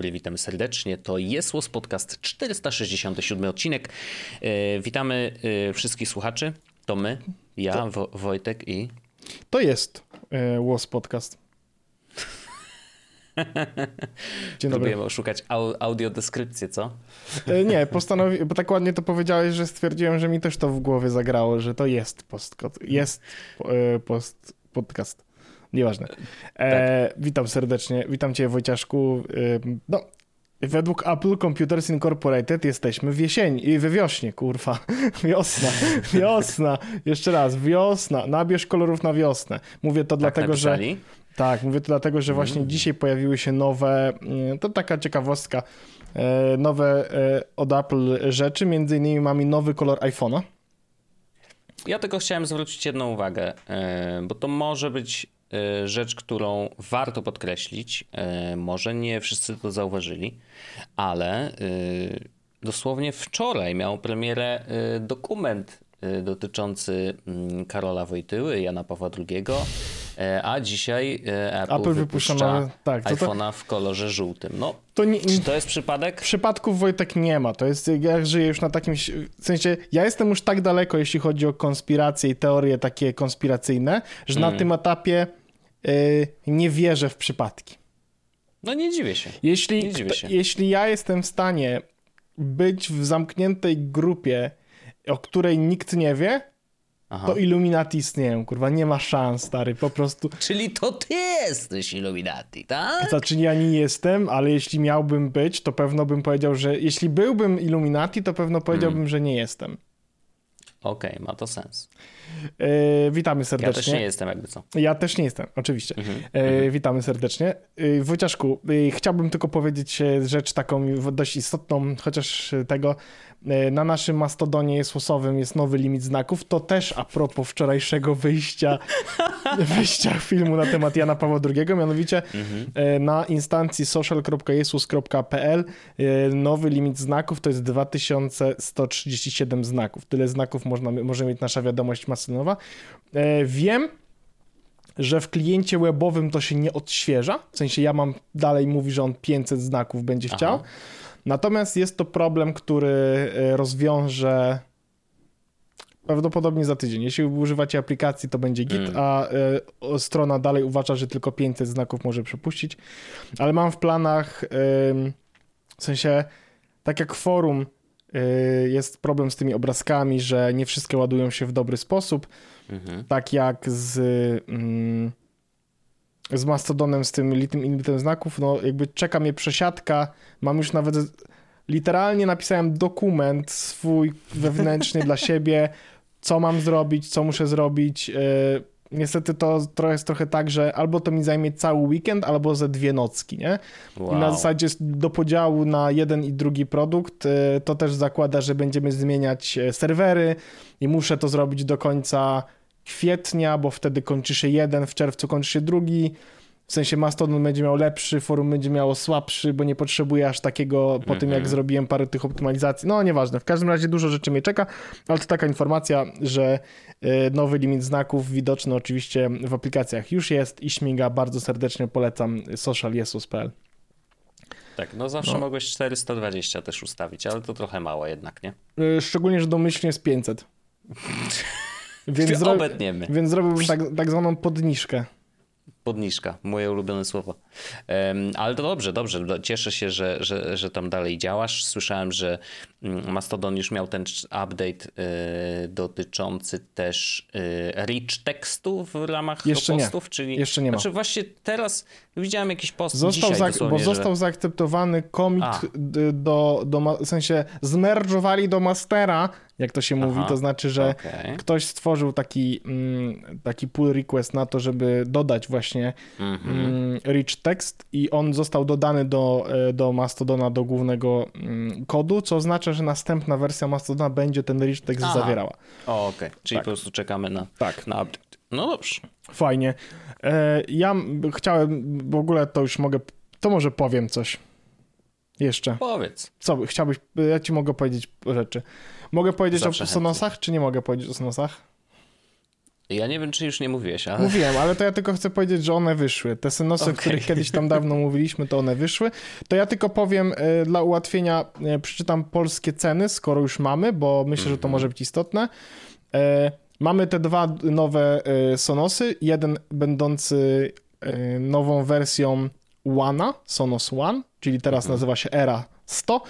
Dobry, witam serdecznie. To jest Łos Podcast 467 odcinek. E, witamy e, wszystkich słuchaczy. To my, ja, Wo Wojtek i... To jest e, Łos Podcast. Dzień Próbujemy oszukać au audiodeskrypcję, co? Nie, postanowiłem, bo tak ładnie to powiedziałeś, że stwierdziłem, że mi też to w głowie zagrało, że to jest post, jest post podcast. Nieważne. E, tak. Witam serdecznie, witam cię Wojciaszku. E, no, według Apple Computers Incorporated jesteśmy w jesieni, we wiośnie, kurwa. Wiosna, wiosna. Jeszcze raz, wiosna. Nabierz kolorów na wiosnę. Mówię to tak dlatego, napisali? że... Tak, mówię to dlatego, że właśnie mm. dzisiaj pojawiły się nowe, mm, to taka ciekawostka, e, nowe e, od Apple rzeczy. Między innymi mamy nowy kolor iPhone'a. Ja tylko chciałem zwrócić jedną uwagę, bo to może być rzecz, którą warto podkreślić. Może nie wszyscy to zauważyli, ale dosłownie wczoraj miał premierę dokument dotyczący mm, Karola Wojtyły, Jana Pawła II E, a dzisiaj e, Apple, Apple wypuszcza tak, iPhone'a w kolorze żółtym. No, to nie, czy to jest przypadek? Przypadków Wojtek nie ma. To jest, ja żyję już na takim, w sensie, ja jestem już tak daleko, jeśli chodzi o konspiracje i teorie takie konspiracyjne, że mm. na tym etapie nie wierzę w przypadki. No nie dziwię się. Jeśli, nie dziwię się. jeśli ja jestem w stanie być w zamkniętej grupie, o której nikt nie wie, Aha. to Illuminati istnieją, kurwa, nie ma szans, stary, po prostu. Czyli to ty jesteś Illuminati, tak? Znaczy ja nie jestem, ale jeśli miałbym być, to pewno bym powiedział, że jeśli byłbym Illuminati, to pewno powiedziałbym, hmm. że nie jestem. Okej, okay, ma to sens. E, witamy serdecznie. Ja też nie jestem, jakby co. Ja też nie jestem, oczywiście. Mm -hmm. witamy serdecznie. E, Wojciaszku, e, chciałbym tylko powiedzieć rzecz taką dość istotną, chociaż tego, E, na naszym mastodonie jest łosowym jest nowy limit znaków. To też a propos wczorajszego wyjścia, wyjścia filmu na temat Jana Pawła II, mianowicie mhm. E, na instancji social.jesus.pl e, nowy limit znaków to jest 2137 znaków. Tyle znaków można, może mieć nasza wiadomość masynowa. Wiem, że w kliencie webowym to się nie odświeża. W sensie ja mam dalej mówi, że on 500 znaków będzie Aha. Natomiast jest to problem, który e, rozwiąże prawdopodobnie za tydzień. Jeśli używacie aplikacji, to będzie Git, mm. a y, strona dalej uważa, że tylko 500 znaków może przepuścić. Ale mam w planach, y, w sensie, tak jak forum y, jest problem z tymi obrazkami, że nie wszystkie ładują się w dobry sposób, mm -hmm. tak jak z z Mastodonem, z tym limitem znaków, no jakby czeka mnie przesiadka, mam już nawet literalnie napisałem dokument swój wewnętrzny dla siebie, co mam zrobić, co muszę zrobić. E, niestety to trochę jest trochę tak, że albo to mi zajmie cały weekend, albo ze dwie nocki, nie? Wow. I na zasadzie do podziału na jeden i drugi produkt, e, to też zakłada, że będziemy zmieniać e, serwery i muszę to zrobić do końca kwietnia, bo wtedy kończy się jeden, w czerwcu kończy się drugi. W sensie Mastodon będzie miał lepszy, forum będzie miało słabszy, bo nie potrzebuje aż takiego po mm -hmm. tym, jak mhm. zrobiłem parę tych optymalizacji. No, nieważne. W każdym razie dużo rzeczy mnie czeka, ale to taka informacja, że e, nowy limit znaków widoczny oczywiście w aplikacjach już jest i śmiga. Bardzo serdecznie polecam socialjesus.pl. Tak, no zawsze no. mogłeś 420 też ustawić, ale to trochę mało jednak, nie? E, szczególnie, że domyślnie jest 500. Więc, zro... Obetniemy. więc zrobiłbym tak, tak zwaną podniżkę. Podniżka, moje ulubione słowo. Um, ale to dobrze, dobrze. Cieszę się, że, że, że tam dalej działasz. Słyszałem, że mm, Mastodon już miał ten update y, dotyczący też y, rich tekstu w ramach Jeszcze postów, nie. czyli Jeszcze nie ma. Znaczy właśnie teraz widziałem jakiś post został dzisiaj Bo został że... zaakceptowany commit do, do, w sensie zmerdżowali do mastera jak to się Aha, mówi, to znaczy, że okay. ktoś stworzył taki, mm, taki pull request na to, żeby dodać właśnie mm -hmm. rich text i on został dodany do, e, do Mastodona, do głównego mm, kodu, co oznacza, że następna wersja Mastodona będzie ten rich text Aha. zawierała. Okej, okay. czyli tak. po prostu czekamy na, tak. na update. No dobrze. Fajnie. E, ja chciałem, w ogóle to już mogę, to może powiem coś. Jeszcze. Powiedz. Co, chciałbyś, ja ci mogę powiedzieć rzeczy. Mogę powiedzieć Zawsze o Sonosach, chętnie. czy nie mogę powiedzieć o Sonosach? Ja nie wiem, czy już nie mówiłeś, ale... Mówiłem, ale to ja tylko chcę powiedzieć, że one wyszły. Te Synosy, okay. o których kiedyś tam dawno mówiliśmy, to one wyszły. To ja tylko powiem y, dla ułatwienia, y, przeczytam polskie ceny, skoro już mamy, bo myślę, mm -hmm. że to mhm. może być istotne. Y, mamy te dwa nowe Sonosy, jeden będący nową wersją One'a, Sonos One, czyli teraz -hmm. nazywa się Era 100.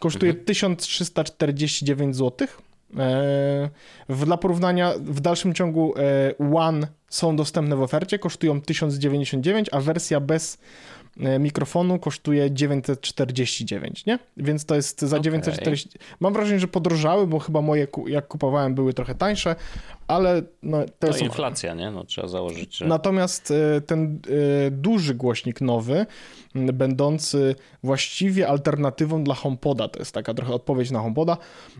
Kosztuje -hmm. 1349 zł E, dla porównania, w dalszym ciągu e, One są dostępne w ofercie, kosztują 1099, a wersja bez mikrofonu kosztuje 949, nie? Więc to jest za okay. 940. Mam wrażenie, że podrożały, bo chyba moje, jak kupowałem, były trochę tańsze, ale no, to jest. inflacja, nie? No trzeba założyć. Że... Natomiast ten duży głośnik nowy, będący właściwie alternatywą dla HomePoda, to jest taka trochę odpowiedź na HomePoda,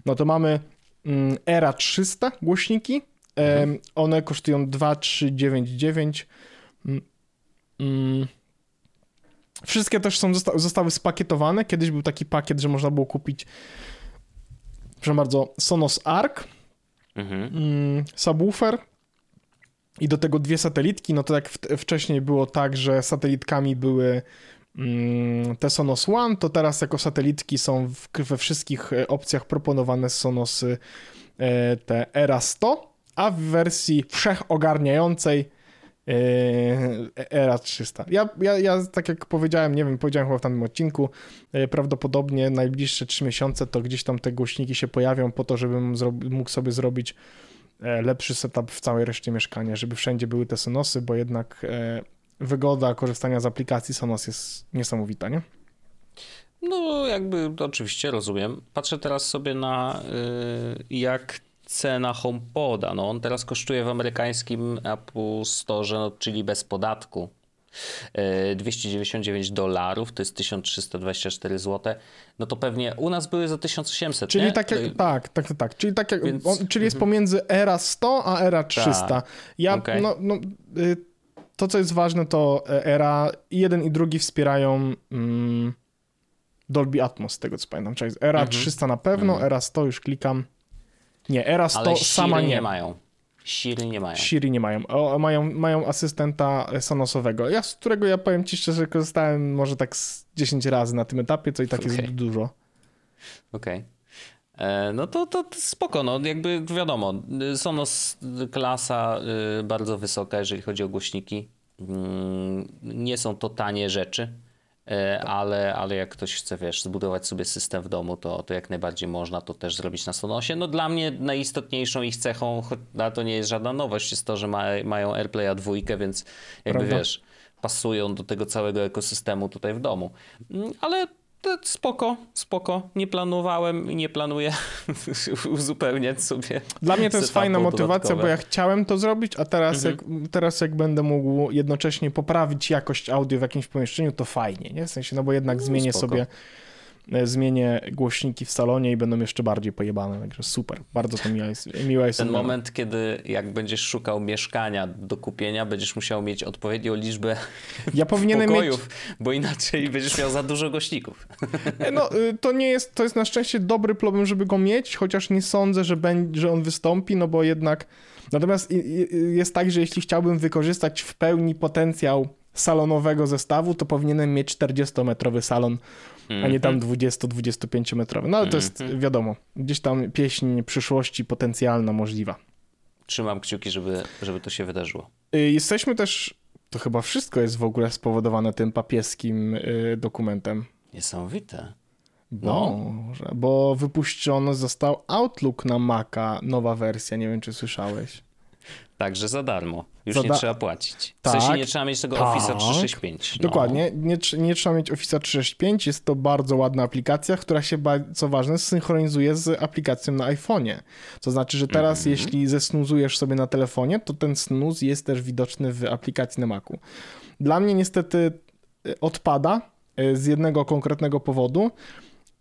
no to mamy Mm, Era 300 głośniki. Mhm. One kosztują 2399. Mm, mm. Wszystkie też są, zostały spakietowane. Kiedyś był taki pakiet, że można było kupić proszę bardzo, Sonos Arc, mhm. subwoofer i do tego dwie satelitki. No to jak wcześniej było tak, że satelitkami były te Sonos One, to teraz jako satelitki są w, we wszystkich e, opcjach proponowane Sonosy e, te Era 100, a w wersji wszechogarniającej e, Era 300. Ja, ja, ja, tak jak powiedziałem, nie wiem, powiedziałem chyba w tamtym odcinku, prawdopodobnie najbliższe 3 miesiące to gdzieś tam te głośniki się pojawią po to, żebym mógł sobie zrobić lepszy setup w całej reszcie mieszkania, żeby wszędzie były te Sonosy, bo jednak wygoda korzystania z aplikacji Sonos jest niesamowita, nie? No, jakby oczywiście rozumiem. Patrzę teraz sobie na jak cena HomePoda. No, on teraz kosztuje w amerykańskim Apple Store, no, czyli bez podatku. 299 y, dolarów, to jest 1324 zł, no to pewnie u nas były za 1800, Czyli nie? tak jak, tak, tak, tak, czyli tak jak, Więc... on, czyli jest mhm. pomiędzy Era 100 a Era 300. Ta. Ja, okay. no, no, y, to, co jest ważne, to e, Era jeden i drugi wspierają mm, Dolby Atmos, z tego co pamiętam. Czyli Era mhm. 300 na pewno, mhm. Era 100 już klikam. Nie, Era 100 Ale sama nie. nie mają. Siri nie mają. Siri nie mają. O, mają. Mają asystenta Sonosowego, ja, z którego ja powiem ci szczerze, korzystałem może tak z 10 razy na tym etapie, co i tak okay. jest dużo. Okej. Okay. E, no to, to spoko, no jakby wiadomo, Sonos klasa y, bardzo wysoka, jeżeli chodzi o głośniki. Mm, nie są to tanie rzeczy, ale, ale jak ktoś chce, wiesz, zbudować sobie system w domu, to, to jak najbardziej można to też zrobić na Sonosie. No dla mnie najistotniejszą ich cechą, a to nie jest żadna nowość, jest to, że ma, mają AirPlaya dwójkę, więc jakby Prawda? wiesz, pasują do tego całego ekosystemu tutaj w domu. Mm, ale spoko, spoko. Nie planowałem i nie planuję uzupełniać sobie. Dla mnie to jest fajna motywacja, bo ja chciałem to zrobić, a teraz, mhm. jak, teraz jak będę mógł jednocześnie poprawić jakość audio w jakimś pomieszczeniu, to fajnie, nie? W sensie, no bo jednak no, zmienię spoko. sobie zmienię głośniki w salonie i będą jeszcze bardziej pojebane, także super, bardzo to miła jest, miła jest Ten moment, kiedy jak będziesz szukał mieszkania do kupienia, będziesz musiał mieć odpowiednią liczbę ja powinienem pokojów, mieć... bo inaczej będziesz miał za dużo głośników. E, no, y, to nie jest, to jest na szczęście dobry problem, żeby go mieć, chociaż nie sądzę, że, będzie, że on wystąpi, no bo jednak Natomiast jest tak, że jeśli chciałbym wykorzystać w pełni potencjał salonowego zestawu, to powinienem mieć 40-metrowy salon mm -hmm. a nie tam 20-25 mhm. metrowy. No ale to jest mm -hmm. wiadomo, gdzieś tam pieśń przyszłości potencjalna możliwa. Trzymam kciuki, żeby, żeby to się wydarzyło. Y, jesteśmy też, to chyba wszystko jest w ogóle spowodowane tym papieskim y, dokumentem. Niesamowite. No. Bo, bo wypuszczony został Outlook na Maca, nowa wersja, nie wiem czy słyszałeś. Także za darmo. Już za nie trzeba płacić. W tak, sensie nie trzeba mieć tego tak. Office 365. No. Dokładnie. Nie, nie trzeba mieć Office 365. Jest to bardzo ładna aplikacja, która się, co ważne, synchronizuje z aplikacją na iPhone'ie. To znaczy, że teraz mm -hmm. jeśli zesnuzujesz sobie na telefonie, to ten snuz jest też widoczny w aplikacji na Macu. Dla mnie niestety e, odpada e, z jednego konkretnego powodu.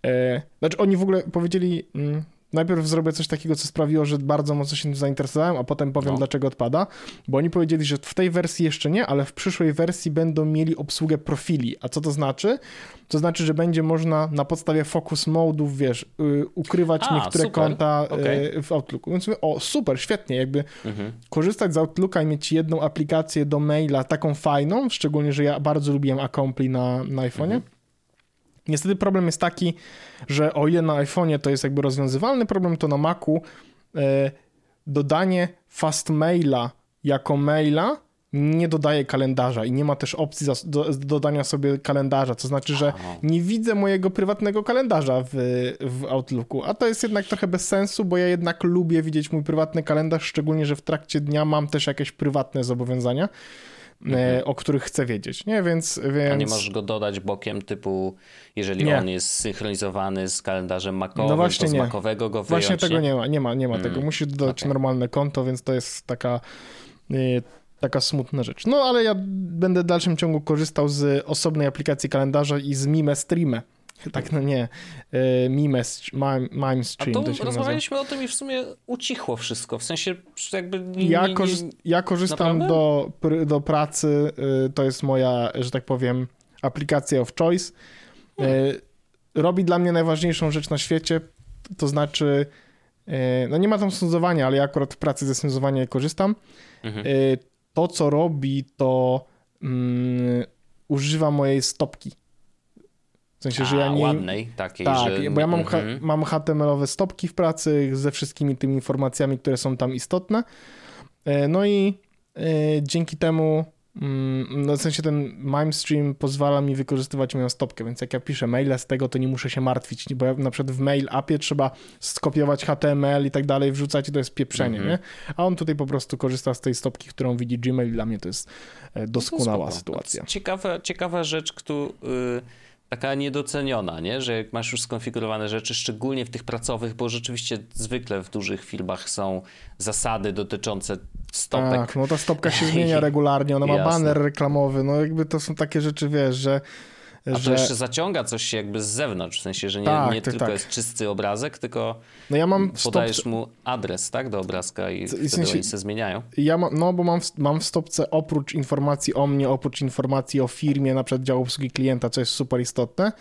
E, znaczy oni w ogóle powiedzieli mm, najpierw zrobię coś takiego, co sprawiło, że bardzo mocno się tym zainteresowałem, a potem powiem, No. dlaczego odpada. Bo oni powiedzieli, że w tej wersji jeszcze nie, ale w przyszłej wersji będą mieli obsługę profili. A co to znaczy? To znaczy, że będzie można na podstawie focus mode'ów, wiesz, y, ukrywać A, niektóre super. konta y, Okej. w Outlooku. Więc mówię, o, super, świetnie, jakby Mhm. korzystać z Outlooka i mieć jedną aplikację do maila, taką fajną, szczególnie, że ja bardzo lubiłem Accompli na, na iPhone'ie. Mhm. Niestety problem jest taki, że o ile na iPhone'ie to jest jakby rozwiązywalny problem, to na Macu e, dodanie fast maila jako maila nie dodaje kalendarza i nie ma też opcji do, dodania sobie kalendarza, to znaczy, że nie widzę mojego prywatnego kalendarza w, w Outlooku, a to jest jednak trochę bez sensu, bo ja jednak lubię widzieć mój prywatny kalendarz, szczególnie, że w trakcie dnia mam też jakieś prywatne zobowiązania, e, o których chcę wiedzieć, nie? Więc, więc... Mhm. A nie możesz go dodać bokiem typu, jeżeli Nie. on jest synchronizowany z kalendarzem makowym, No właśnie to z nie. makowego go wyjąć, Właśnie tego nie ma, nie ma, nie ma Mm, tego. Musisz dodać okej. normalne konto, więc to jest taka, y, taka smutna rzecz. No ale ja będę w dalszym ciągu korzystał z osobnej aplikacji kalendarza i z Mime Streame. Tak, no nie. Y, Mime, Mime, Mime A Stream to to się nazywa. rozmawialiśmy o tym i w sumie ucichło wszystko, w sensie jakby... Nie, Ja, nie, korzyst- nie, ja korzystam Naprawdę? do, do pracy, y, to jest moja, że tak powiem, aplikacja of choice. Y, Robi dla mnie najważniejszą rzecz na świecie, to znaczy, y, no nie ma tam sądowania, ale ja akurat w pracy ze nie korzystam. Mhm. To, co robi, to mm, używa mojej stopki. W sensie, że ja A, nie... ładnej takiej, Tak, że... bo ja mam, Mhm. mam HTML-owe stopki w pracy ze wszystkimi tymi informacjami, które są tam istotne. E, No i e, dzięki temu, mm, no w sensie ten MimeStream pozwala mi wykorzystywać moją stopkę, więc jak ja piszę maile z tego, to nie muszę się martwić, bo ja na przykład w mail appie trzeba skopiować HTML i tak dalej, wrzucać i to jest pieprzenie, Mhm. nie? A on tutaj po prostu korzysta z tej stopki, którą widzi Gmail. Dla mnie to jest e, doskonała No spoko. sytuacja. Ciekawa, ciekawa rzecz, któ, y, taka niedoceniona, nie? że jak masz już skonfigurowane rzeczy, szczególnie w tych pracowych, bo rzeczywiście zwykle w dużych filmach są zasady dotyczące stopek. Tak, no ta stopka się zmienia regularnie, ona ma Jasne. baner reklamowy, no jakby to są takie rzeczy, wiesz, że... A to że... jeszcze zaciąga coś jakby z zewnątrz, w sensie, że nie, Tak, nie tak, tylko tak. jest czysty obrazek, tylko No ja mam podajesz stopce, mu adres, tak, do obrazka i w sensie- oni się zmieniają. ja mam, no bo mam w, mam w stopce oprócz informacji o mnie, oprócz informacji o firmie, na przykład działu obsługi klienta, co jest super istotne,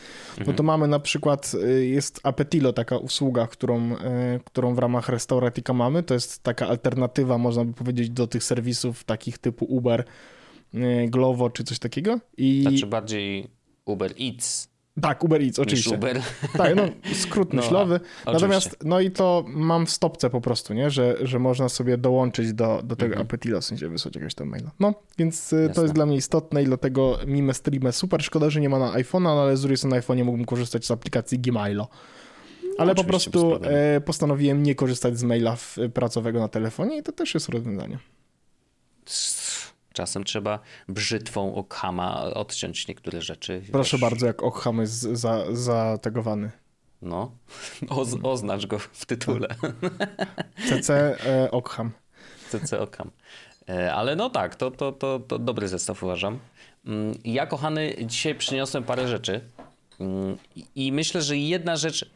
no to mamy na przykład, y, jest Apetilo, taka usługa, którą, y, którą w ramach Restauratika mamy, to jest taka alternatywa, można by powiedzieć, do tych serwisów takich typu Uber, y, Glovo czy coś takiego i... Znaczy bardziej Uber Eats Tak, Uber Eats, niż oczywiście. Uber. Tak, no skrót No, myślowy. a- Natomiast, no i to mam w stopce po prostu, nie? Że, że można sobie dołączyć do, do tego Mhm. Apetilo, w sensie wysłać jakiegoś tam maila. No, więc y, to Jasne. jest dla mnie istotne i dlatego Mime Streamę super. Szkoda, że nie ma na iPhone'a, no ale z drugiej strony na iPhone'ie mógłbym korzystać z aplikacji Gmailo. Ale po No, oczywiście, prostu e, postanowiłem nie korzystać z maila pracowego na telefonie i to też jest rozwiązanie. Czasem trzeba brzytwą Okhama odciąć niektóre rzeczy. Proszę Wiesz, bardzo, jak Ockham jest za, zategowany. No, Oz, oznacz go w tytule. CC e, Ockham. CC Okham. E, Ale no tak, to, to, to, to dobry zestaw uważam. Mm, Ja, kochany, dzisiaj przyniosłem parę rzeczy Mm, i- i myślę, że jedna rzecz,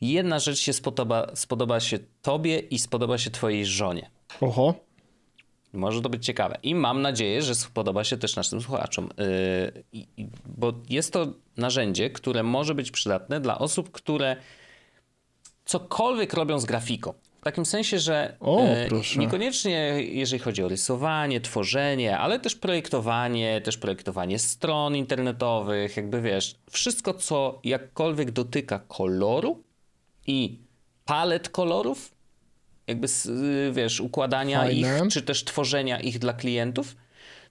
jedna rzecz się spodoba, spodoba się tobie i spodoba się twojej żonie. Oho, Może to być ciekawe. I mam nadzieję, że spodoba się też naszym słuchaczom. Yy, i- bo jest to narzędzie, które może być przydatne dla osób, które cokolwiek robią z grafiką. W takim sensie, że O, proszę. niekoniecznie jeżeli chodzi o rysowanie, tworzenie, ale też projektowanie, też projektowanie stron internetowych, jakby wiesz, wszystko co jakkolwiek dotyka koloru i palet kolorów, jakby y, wiesz, układania Fajne. ich, czy też tworzenia ich dla klientów,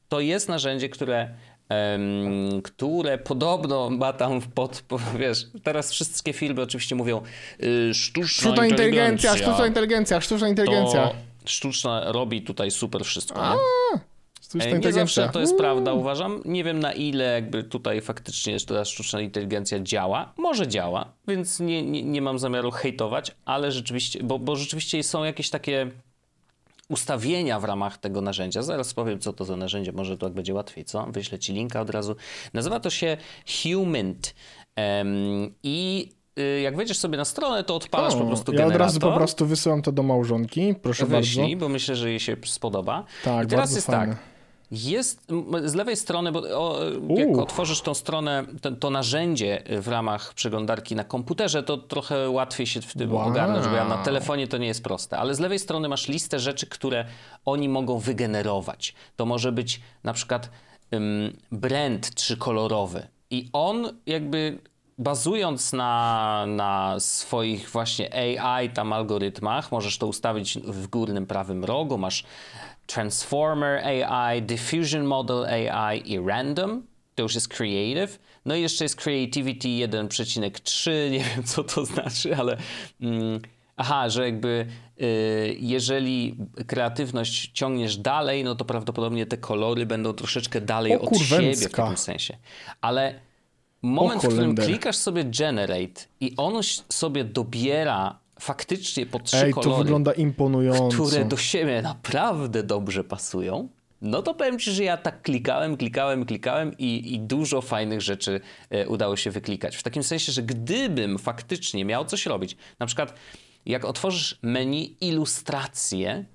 to jest narzędzie, które, em, które podobno ma tam pod, po, wiesz, teraz wszystkie filmy oczywiście mówią y, sztuczna, sztuczna inteligencja, inteligencja, sztuczna inteligencja, sztuczna inteligencja. sztuczna robi tutaj super wszystko? Sztuczna E, Nie zawsze to jest prawda, uważam. Nie wiem na ile jakby tutaj faktycznie jeszcze ta sztuczna inteligencja działa. Może działa, więc nie, nie, nie mam zamiaru hejtować, ale rzeczywiście, bo, bo rzeczywiście są jakieś takie ustawienia w ramach tego narzędzia. Zaraz powiem, co to za narzędzie, może to tak będzie łatwiej, co? Wyślę ci linka od razu. Nazywa to się Humint. Em, I y, jak wejdziesz sobie na stronę, to odpalasz O, po prostu Ja generator. od razu po prostu wysyłam to do małżonki, proszę Wyślij, bardzo. bo myślę, że jej się spodoba. Tak, I teraz jest fajne. tak. Jest z lewej strony, bo o, jak otworzysz tą stronę, to, to narzędzie w ramach przeglądarki na komputerze, to trochę łatwiej się w tym Wow. ogarnąć, bo ja na telefonie to nie jest proste. Ale z lewej strony masz listę rzeczy, które oni mogą wygenerować. To może być na przykład ym, brand trzykolorowy. I on jakby bazując na, na swoich właśnie AI tam algorytmach, możesz to ustawić w górnym prawym rogu, masz Transformer AI, Diffusion Model AI i Random, to już jest Creative, no i jeszcze jest Creativity 1,3, nie wiem co to znaczy, ale mm, aha, że jakby y, jeżeli kreatywność ciągniesz dalej, no to prawdopodobnie te kolory będą troszeczkę dalej O od siebie w kurwęcka. takim sensie. Ale moment, w którym klikasz sobie Generate i on ś- sobie dobiera faktycznie po trzy Ej, to kolory, wygląda imponująco. które do siebie naprawdę dobrze pasują, no to powiem ci, że ja tak klikałem, klikałem, klikałem i, i dużo fajnych rzeczy e, udało się wyklikać. W takim sensie, że gdybym faktycznie miał coś robić, na przykład jak otworzysz menu ilustracje,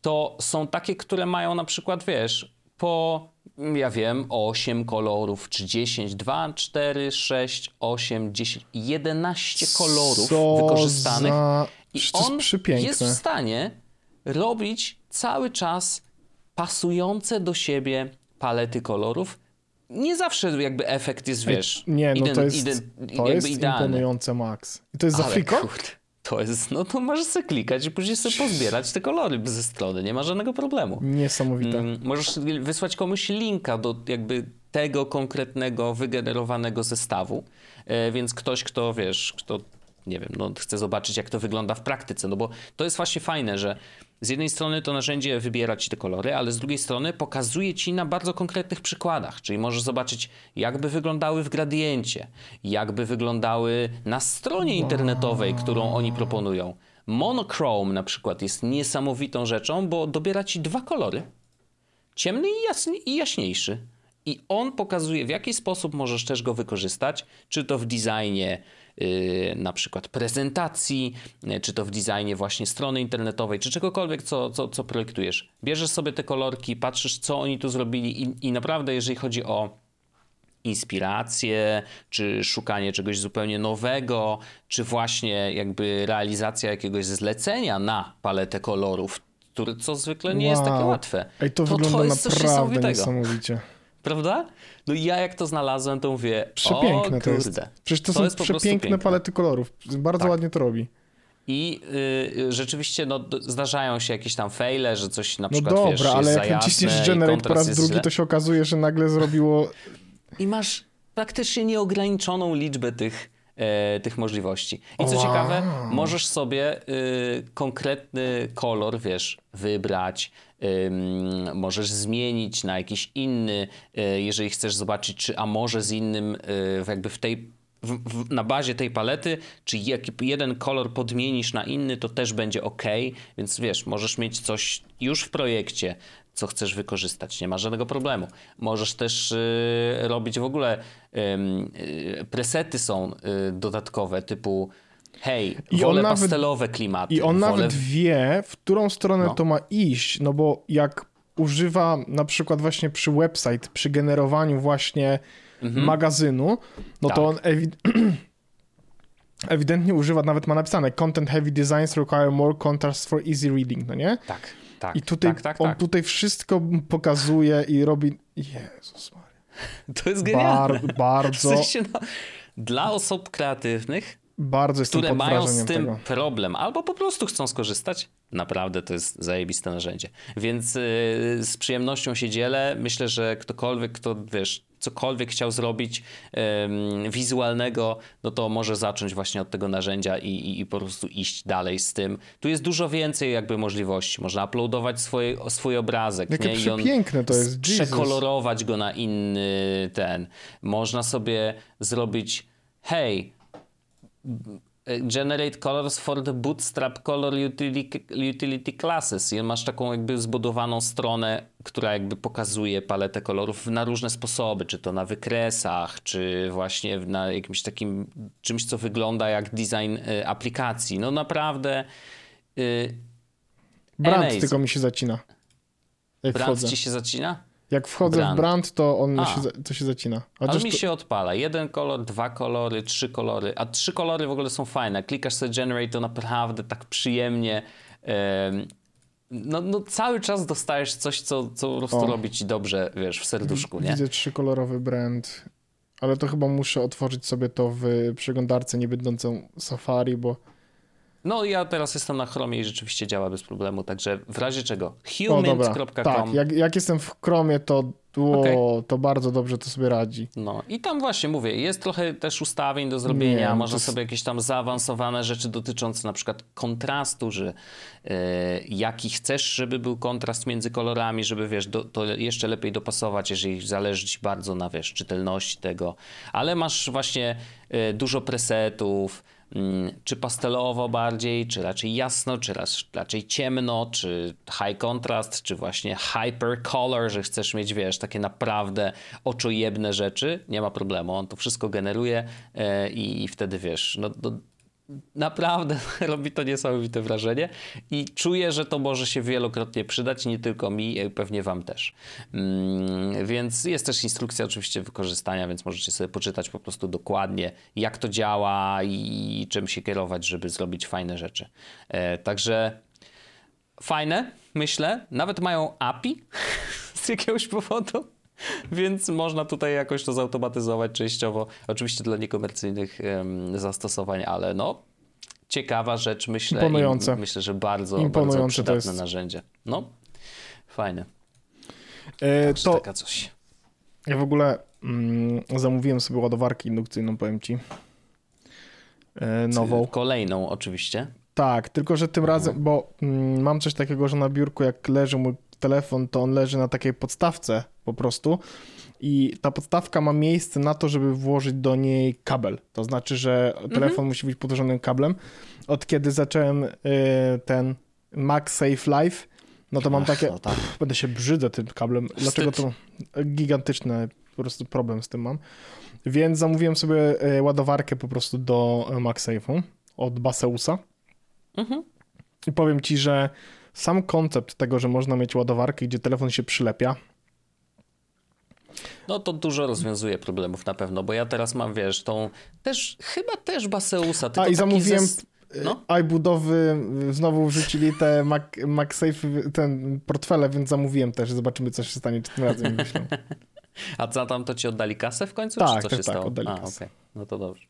to są takie, które mają na przykład, wiesz, po, ja wiem, 8 kolorów, czy 10, 2, 4, 6, 8, 10, 11 kolorów Co wykorzystanych. za- I jest on przepiękne. jest w stanie robić cały czas pasujące do siebie palety kolorów. Nie zawsze jakby efekt jest, wiesz, Nie, no iden- to jest, iden- to jest imponujące max. I to jest za Ale friko? kurde, to jest, no to możesz sobie klikać i później sobie pozbierać te kolory ze strony, nie ma żadnego problemu. Niesamowite. Mm, Możesz wysłać komuś linka do jakby tego konkretnego wygenerowanego zestawu, e, więc ktoś, kto wiesz, kto nie wiem, no chce zobaczyć jak to wygląda w praktyce, no bo to jest właśnie fajne, że z jednej strony to narzędzie wybiera ci te kolory, ale z drugiej strony pokazuje ci na bardzo konkretnych przykładach, czyli możesz zobaczyć jakby wyglądały w gradiencie, jakby wyglądały na stronie internetowej, którą oni proponują. Monochrome na przykład jest niesamowitą rzeczą, bo dobiera ci dwa kolory ciemny i, jasny, i jaśniejszy. I on pokazuje, w jaki sposób możesz też go wykorzystać, czy to w designie na przykład prezentacji, yy, czy to w designie właśnie strony internetowej, czy czegokolwiek, co, co, co projektujesz. Bierzesz sobie te kolorki, patrzysz, co oni tu zrobili i, i naprawdę, jeżeli chodzi o inspirację, czy szukanie czegoś zupełnie nowego, czy właśnie jakby realizacja jakiegoś zlecenia na paletę kolorów, które, co zwykle nie jest takie Wow. łatwe. Ej, to, to wygląda jest coś naprawdę niesamowicie. Prawda? No i ja jak to znalazłem, to mówię, Przepiękne o to jest. Przecież to, To są jest przepiękne piękne. palety kolorów. Bardzo Tak. ładnie to robi. I y, rzeczywiście no, zdarzają się jakieś tam faile, że coś na No przykład dobra, wiesz, ale jest jak naciśniesz Generate po raz drugi, źle. to się okazuje, że nagle zrobiło... I masz praktycznie nieograniczoną liczbę tych, e, tych możliwości. I co Wow. ciekawe, możesz sobie y, konkretny kolor, wiesz, wybrać, możesz zmienić na jakiś inny, y, jeżeli chcesz zobaczyć, czy a może z innym, y, jakby w tej w, w, na bazie tej palety, czy jak jeden kolor podmienisz na inny, to też będzie ok, więc wiesz, możesz mieć coś już w projekcie, co chcesz wykorzystać, nie ma żadnego problemu. Możesz też y, robić w ogóle ym, y, presety są y, dodatkowe, typu hej, I wolę nawet- pastelowe klimaty. I on wolę... nawet wie, w którą stronę No. to ma iść, no bo jak używa na przykład właśnie przy website, przy generowaniu właśnie magazynu, no to Mhm. Tak. on ewi- ewidentnie używa, nawet ma napisane content heavy designs require more contrast for easy reading, no nie? Tak, tak. I tutaj tak, tak, on tak. tutaj wszystko pokazuje i robi... Jezus Maria. To jest genialne. Bar, W bardzo, sensie, no, dla osób kreatywnych bardzo jestem które mają z tym tego. problem, albo po prostu chcą skorzystać, naprawdę to jest zajebiste narzędzie. Więc yy, z przyjemnością się dzielę. Myślę, że ktokolwiek, kto wiesz, cokolwiek chciał zrobić wizualnego, no to może zacząć właśnie od tego narzędzia i, i, i po prostu iść dalej z tym. Tu jest dużo więcej jakby możliwości. Można uploadować swoje, swój obrazek. Jakie nie? I on przepiękne to jest. Przekolorować go na inny ten. Można sobie zrobić hej, generate colors for the bootstrap color utility, utility classes i masz taką jakby zbudowaną stronę, która jakby pokazuje paletę kolorów na różne sposoby, czy to na wykresach, czy właśnie na jakimś takim czymś, co wygląda jak design y, aplikacji. No naprawdę y, Brand tylko mi się zacina. Jak brand wchodzę. ci się zacina? Jak wchodzę Brand. w brand, to on A. się, to się zacina. Ale mi to, się odpala. Jeden kolor, dwa kolory, trzy kolory. A trzy kolory w ogóle są fajne. Klikasz sobie generate, to naprawdę tak przyjemnie. em, no, no cały czas dostajesz coś, co, co po prostu O. robi ci dobrze, wiesz, w serduszku, nie? widzę trzykolorowy brand. Ale to chyba muszę otworzyć sobie to w przeglądarce nie będącą Safari, bo No ja teraz jestem na Chromie i rzeczywiście działa bez problemu, także w razie czego humint.com tak, jak, jak jestem w Chromie, to o, Okej. to bardzo dobrze to sobie radzi. No i tam właśnie mówię, jest trochę też ustawień do zrobienia, Nie, no można jest- sobie jakieś tam zaawansowane rzeczy dotyczące na przykład kontrastu, że e, jaki chcesz, żeby był kontrast między kolorami, żeby wiesz, do, to jeszcze lepiej dopasować, jeżeli zależy ci bardzo na wiesz, czytelności tego, ale masz właśnie e, dużo presetów, czy pastelowo bardziej, czy raczej jasno, czy raczej ciemno, czy high contrast, czy właśnie hyper color, że chcesz mieć, wiesz, takie naprawdę oczojebne rzeczy, nie ma problemu, on to wszystko generuje e, i, i wtedy, wiesz, no, no naprawdę robi to niesamowite wrażenie i czuję, że to może się wielokrotnie przydać, nie tylko mi, e, pewnie wam też. Mm, więc jest też instrukcja oczywiście wykorzystania, więc możecie sobie poczytać po prostu dokładnie, jak to działa i czym się kierować, żeby zrobić fajne rzeczy. E, także fajne, myślę. Nawet mają API z jakiegoś powodu. Więc można tutaj jakoś to zautomatyzować częściowo. Oczywiście dla niekomercyjnych zastosowań, ale no ciekawa rzecz, myślę. Imponujące. I myślę, że bardzo, Imponujące bardzo to przydatne jest. narzędzie. No, fajne. E, To to taka coś. ja w ogóle mm, zamówiłem sobie ładowarkę indukcyjną, powiem ci. E, nową. Kolejną oczywiście. Tak, tylko że tym razem, bo mm, mam coś takiego, że na biurku jak leży mój telefon, to on leży na takiej podstawce po prostu i ta podstawka ma miejsce na to, żeby włożyć do niej kabel. To znaczy, że telefon musi być podłożonym kablem. Od kiedy zacząłem y, ten MagSafe Live, no to mam Ach, takie, no tak. będę się brzydzę tym kablem. Dlaczego to gigantyczny po prostu problem z tym mam. Więc zamówiłem sobie y, ładowarkę po prostu do y, MagSafe'u od Baseusa. Mhm. I powiem ci, że sam koncept tego, że można mieć ładowarkę, gdzie telefon się przylepia, No to dużo rozwiązuje problemów na pewno, bo ja teraz mam, wiesz, tą też, chyba też Baseusa. tylko A i zamówiłem ze- no. no. iBudowy, znowu wrzucili te Mac, MagSafe, ten portfele, więc zamówiłem też. Zobaczymy, co się stanie, czy tym razem myślę. A za tam to ci oddali kasę w końcu? Tak, czy co tak, się tak, stało? oddali A, kasę. okej. No to dobrze.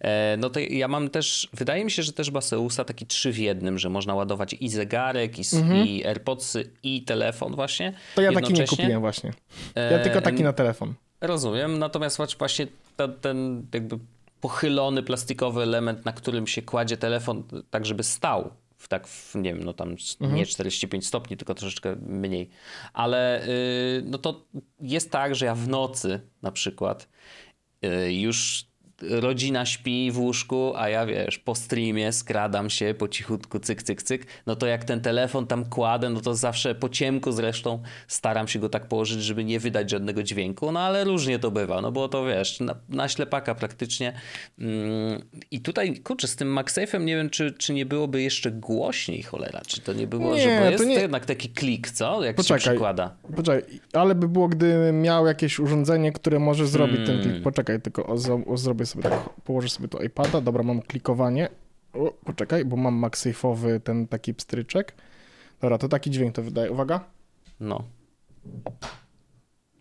E, no to ja mam też, wydaje mi się, że też Baseusa taki trzy w jednym, że można ładować i zegarek, i, s- i AirPodsy, i telefon właśnie. Mhm. To ja taki nie kupiłem właśnie. Ja E, tylko taki na telefon. Rozumiem, natomiast właśnie ten, ten jakby pochylony plastikowy element, na którym się kładzie telefon, tak żeby stał. W tak, w, nie wiem, no tam nie 45 stopni, tylko troszeczkę mniej. Ale y, no to jest tak, że ja w nocy na przykład y, już rodzina śpi w łóżku, a ja wiesz, po streamie skradam się po cichutku, cyk, cyk, cyk, no to jak ten telefon tam kładę, no to zawsze po ciemku zresztą staram się go tak położyć, żeby nie wydać żadnego dźwięku, no ale różnie to bywa, no bo to wiesz, na, na ślepaka praktycznie. Mm, I tutaj, kurczę, z tym MagSafe'em nie wiem, czy, czy nie byłoby jeszcze głośniej, cholera, czy to nie było, Nie, że bo to jest nie- to jednak taki klik, co? Jak się Poczekaj. przykłada. Poczekaj, ale by było, gdy miał jakieś urządzenie, które może zrobić ten Hmm. klik. Poczekaj, tylko o, o, zrobię sobie tak, położę sobie tu iPada, dobra, mam klikowanie. O, poczekaj, bo mam MagSafe'owy ten taki pstryczek. Dobra, to taki dźwięk to wydaje. Uwaga. No.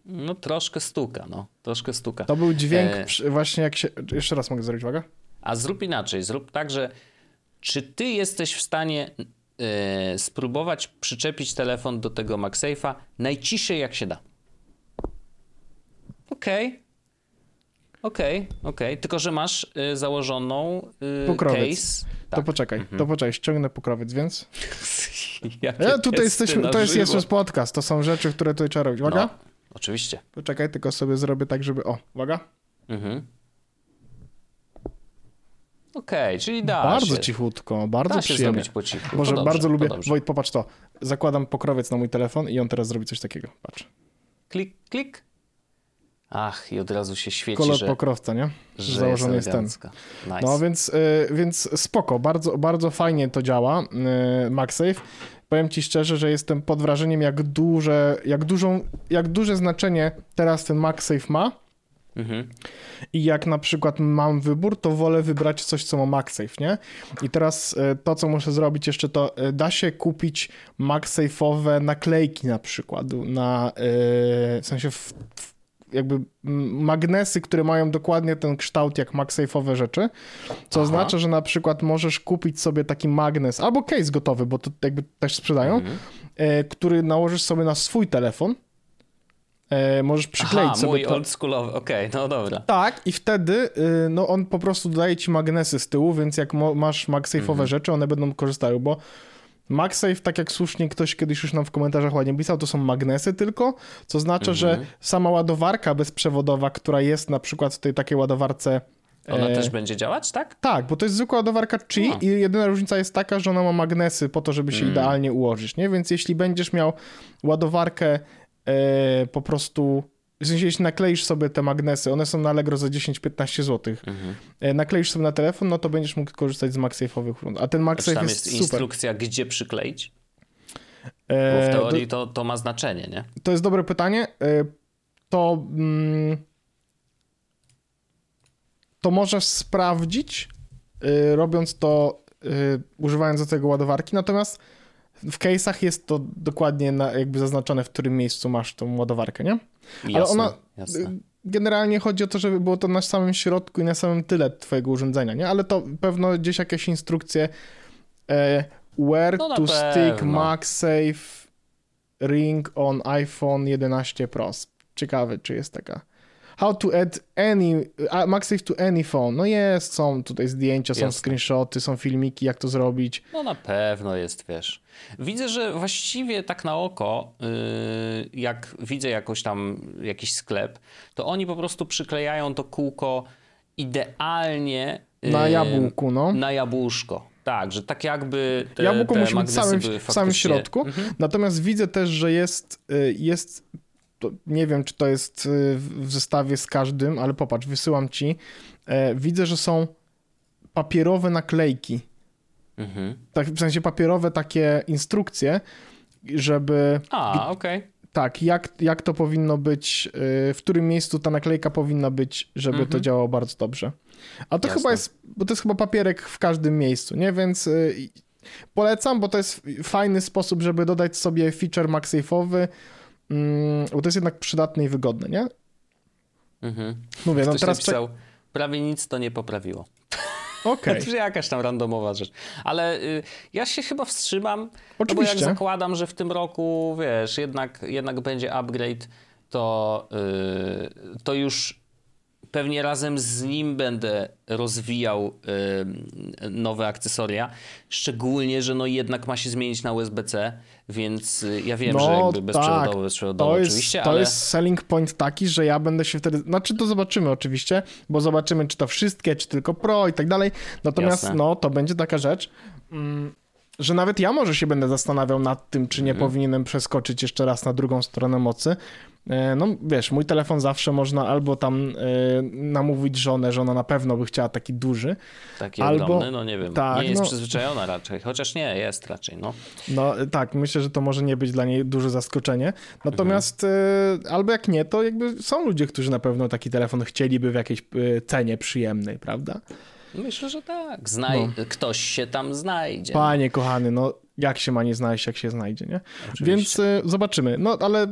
No troszkę stuka, no. Troszkę stuka. To był dźwięk E. przy, właśnie jak się... Jeszcze raz mogę zrobić, uwaga. A zrób inaczej. Zrób tak, że czy ty jesteś w stanie e, spróbować przyczepić telefon do tego MagSafe'a najciszej jak się da. Okej. Okej, okej. Tylko, że masz e, założoną e, Pokrowiec. case. To Tak. poczekaj, to poczekaj, ściągnę pokrowiec, więc... Ja, tutaj jesteśmy, to jest jeszcze podcast, to są rzeczy, które tutaj trzeba robić. Uwaga. No, oczywiście. Poczekaj, tylko sobie zrobię tak, żeby... O, uwaga. Mhm. Okej, czyli da bardzo się. cichutko, bardzo da się przyjemnie. zrobić po cichu. Może To dobrze, bardzo to lubię. Wojt, popatrz to. Zakładam pokrowiec na mój telefon i on teraz zrobi coś takiego. Patrz. Klik, klik. Ach, i od razu się świeci, Kolor że, pokrowca, nie? że Że założony jest ten. elegancka. Nice. No więc, y, więc spoko, bardzo, bardzo fajnie to działa, y, MagSafe. Powiem ci szczerze, że jestem pod wrażeniem, jak duże, jak dużą, jak duże znaczenie teraz ten MagSafe ma. Mhm. I jak na przykład mam wybór, to wolę wybrać coś, co ma MagSafe, nie? I teraz e, to, co muszę zrobić jeszcze, to da się kupić MagSafe'owe naklejki na przykład, na, w sensie w, w, jakby magnesy, które mają dokładnie ten kształt jak MagSafe'owe rzeczy, co Aha. oznacza, że na przykład możesz kupić sobie taki magnes, albo case gotowy, bo to jakby też sprzedają, Mhm. e, który nałożysz sobie na swój telefon, e, możesz przykleić Aha, sobie mój to... oldschoolowy, okej, no dobra. Tak, i wtedy y, no on po prostu dodaje ci magnesy z tyłu, więc jak mo- masz MagSafe'owe Mhm. rzeczy, one będą korzystały, bo MagSafe, tak jak słusznie ktoś kiedyś już nam w komentarzach ładnie pisał, to są magnesy tylko, co oznacza, że Mhm. sama ładowarka bezprzewodowa, która jest na przykład w tej takiej ładowarce Ona e, też będzie działać, tak? tak, bo to jest zwykła ładowarka Qi No. i jedyna różnica jest taka, że ona ma magnesy po to, żeby się Mm. idealnie ułożyć, nie? Więc jeśli będziesz miał ładowarkę e, po prostu, w sensie jeśli nakleisz sobie te magnesy, one są na Allegro za 10-15 zł, Mhm. e, nakleisz sobie na telefon, no to będziesz mógł korzystać z MagSafe'owych urządzeń. A ten Czy MagSafe tam jest, jest super. instrukcja, gdzie przykleić? Bo E, w teorii to, to ma znaczenie, nie? To jest dobre pytanie. E, To, mm, to możesz sprawdzić, robiąc to, używając do tego ładowarki, natomiast w case'ach jest to dokładnie na, jakby zaznaczone, w którym miejscu masz tą ładowarkę, nie? Jasne, ona- jasne. E, Generalnie chodzi o to, żeby było to na samym środku i na samym tyle twojego urządzenia, nie? Ale to pewno gdzieś jakieś instrukcje e, where No to stick pewno. MagSafe ring on iPhone 11 Pro. Ciekawe, czy jest taka. How to add any, MagSafe to any phone. No jest, są tutaj zdjęcia, są Jasne. screenshoty, są filmiki, jak to zrobić. No na pewno jest, wiesz. Widzę, że właściwie tak na oko, yy, jak widzę jakoś tam jakiś sklep, to oni po prostu przyklejają to kółko idealnie yy, Na jabłku, no. Na jabłuszko. Tak, że tak jakby te, Jabłko te musi być w samym, w samym środku. Mhm. Natomiast widzę też, że jest, y, jest nie wiem, czy to jest y, w zestawie z każdym, ale popatrz, wysyłam ci. E, Widzę, że są papierowe naklejki. Mhm. Tak, w sensie papierowe takie instrukcje, żeby A, okej. tak, jak, jak to powinno być, y, w którym miejscu ta naklejka powinna być, żeby to Mhm. działało bardzo dobrze. A to Jasne. chyba jest, bo to jest chyba papierek w każdym miejscu, nie? Więc y, polecam, bo to jest fajny sposób, żeby dodać sobie feature MagSafe'owy, bo to jest jednak przydatne i wygodne, nie? Mhm. Mówię, no Ktoś teraz czek- napisał, prawie nic to nie poprawiło. Okej, To jakaś tam randomowa rzecz. Ale y, ja się chyba wstrzymam, no bo jak Oczywiście. zakładam, że w tym roku, wiesz, jednak, jednak będzie upgrade, to, y, to już pewnie razem z nim będę rozwijał y, nowe akcesoria. Szczególnie, że no jednak ma się zmienić na USB-C, więc y, ja wiem, No, że jakby tak. bezprzewodowo, bezprzewodowo to jest, oczywiście, to ale... jest selling point taki, że ja będę się wtedy, znaczy to zobaczymy oczywiście, bo zobaczymy, czy to wszystkie, czy tylko Pro i tak dalej. Natomiast Jasne. no, to będzie taka rzecz, mm, że nawet ja może się będę zastanawiał nad tym, czy nie Mhm. powinienem przeskoczyć jeszcze raz na drugą stronę mocy. E, No wiesz, mój telefon zawsze można albo tam e, namówić żonę, że ona na pewno by chciała taki duży, Taki Albo- ogromny, no nie wiem. tak, nie jest no- przyzwyczajona raczej, chociaż nie, jest raczej, no. No tak, myślę, że to może nie być dla niej duże zaskoczenie. Natomiast e, albo jak nie, to jakby są ludzie, którzy na pewno taki telefon chcieliby w jakiejś cenie przyjemnej, prawda? Myślę, że tak. Znaj... Ktoś się tam znajdzie. Panie kochany, no jak się ma nie znaleźć, jak się znajdzie, nie? Oczywiście. Więc e, zobaczymy. No ale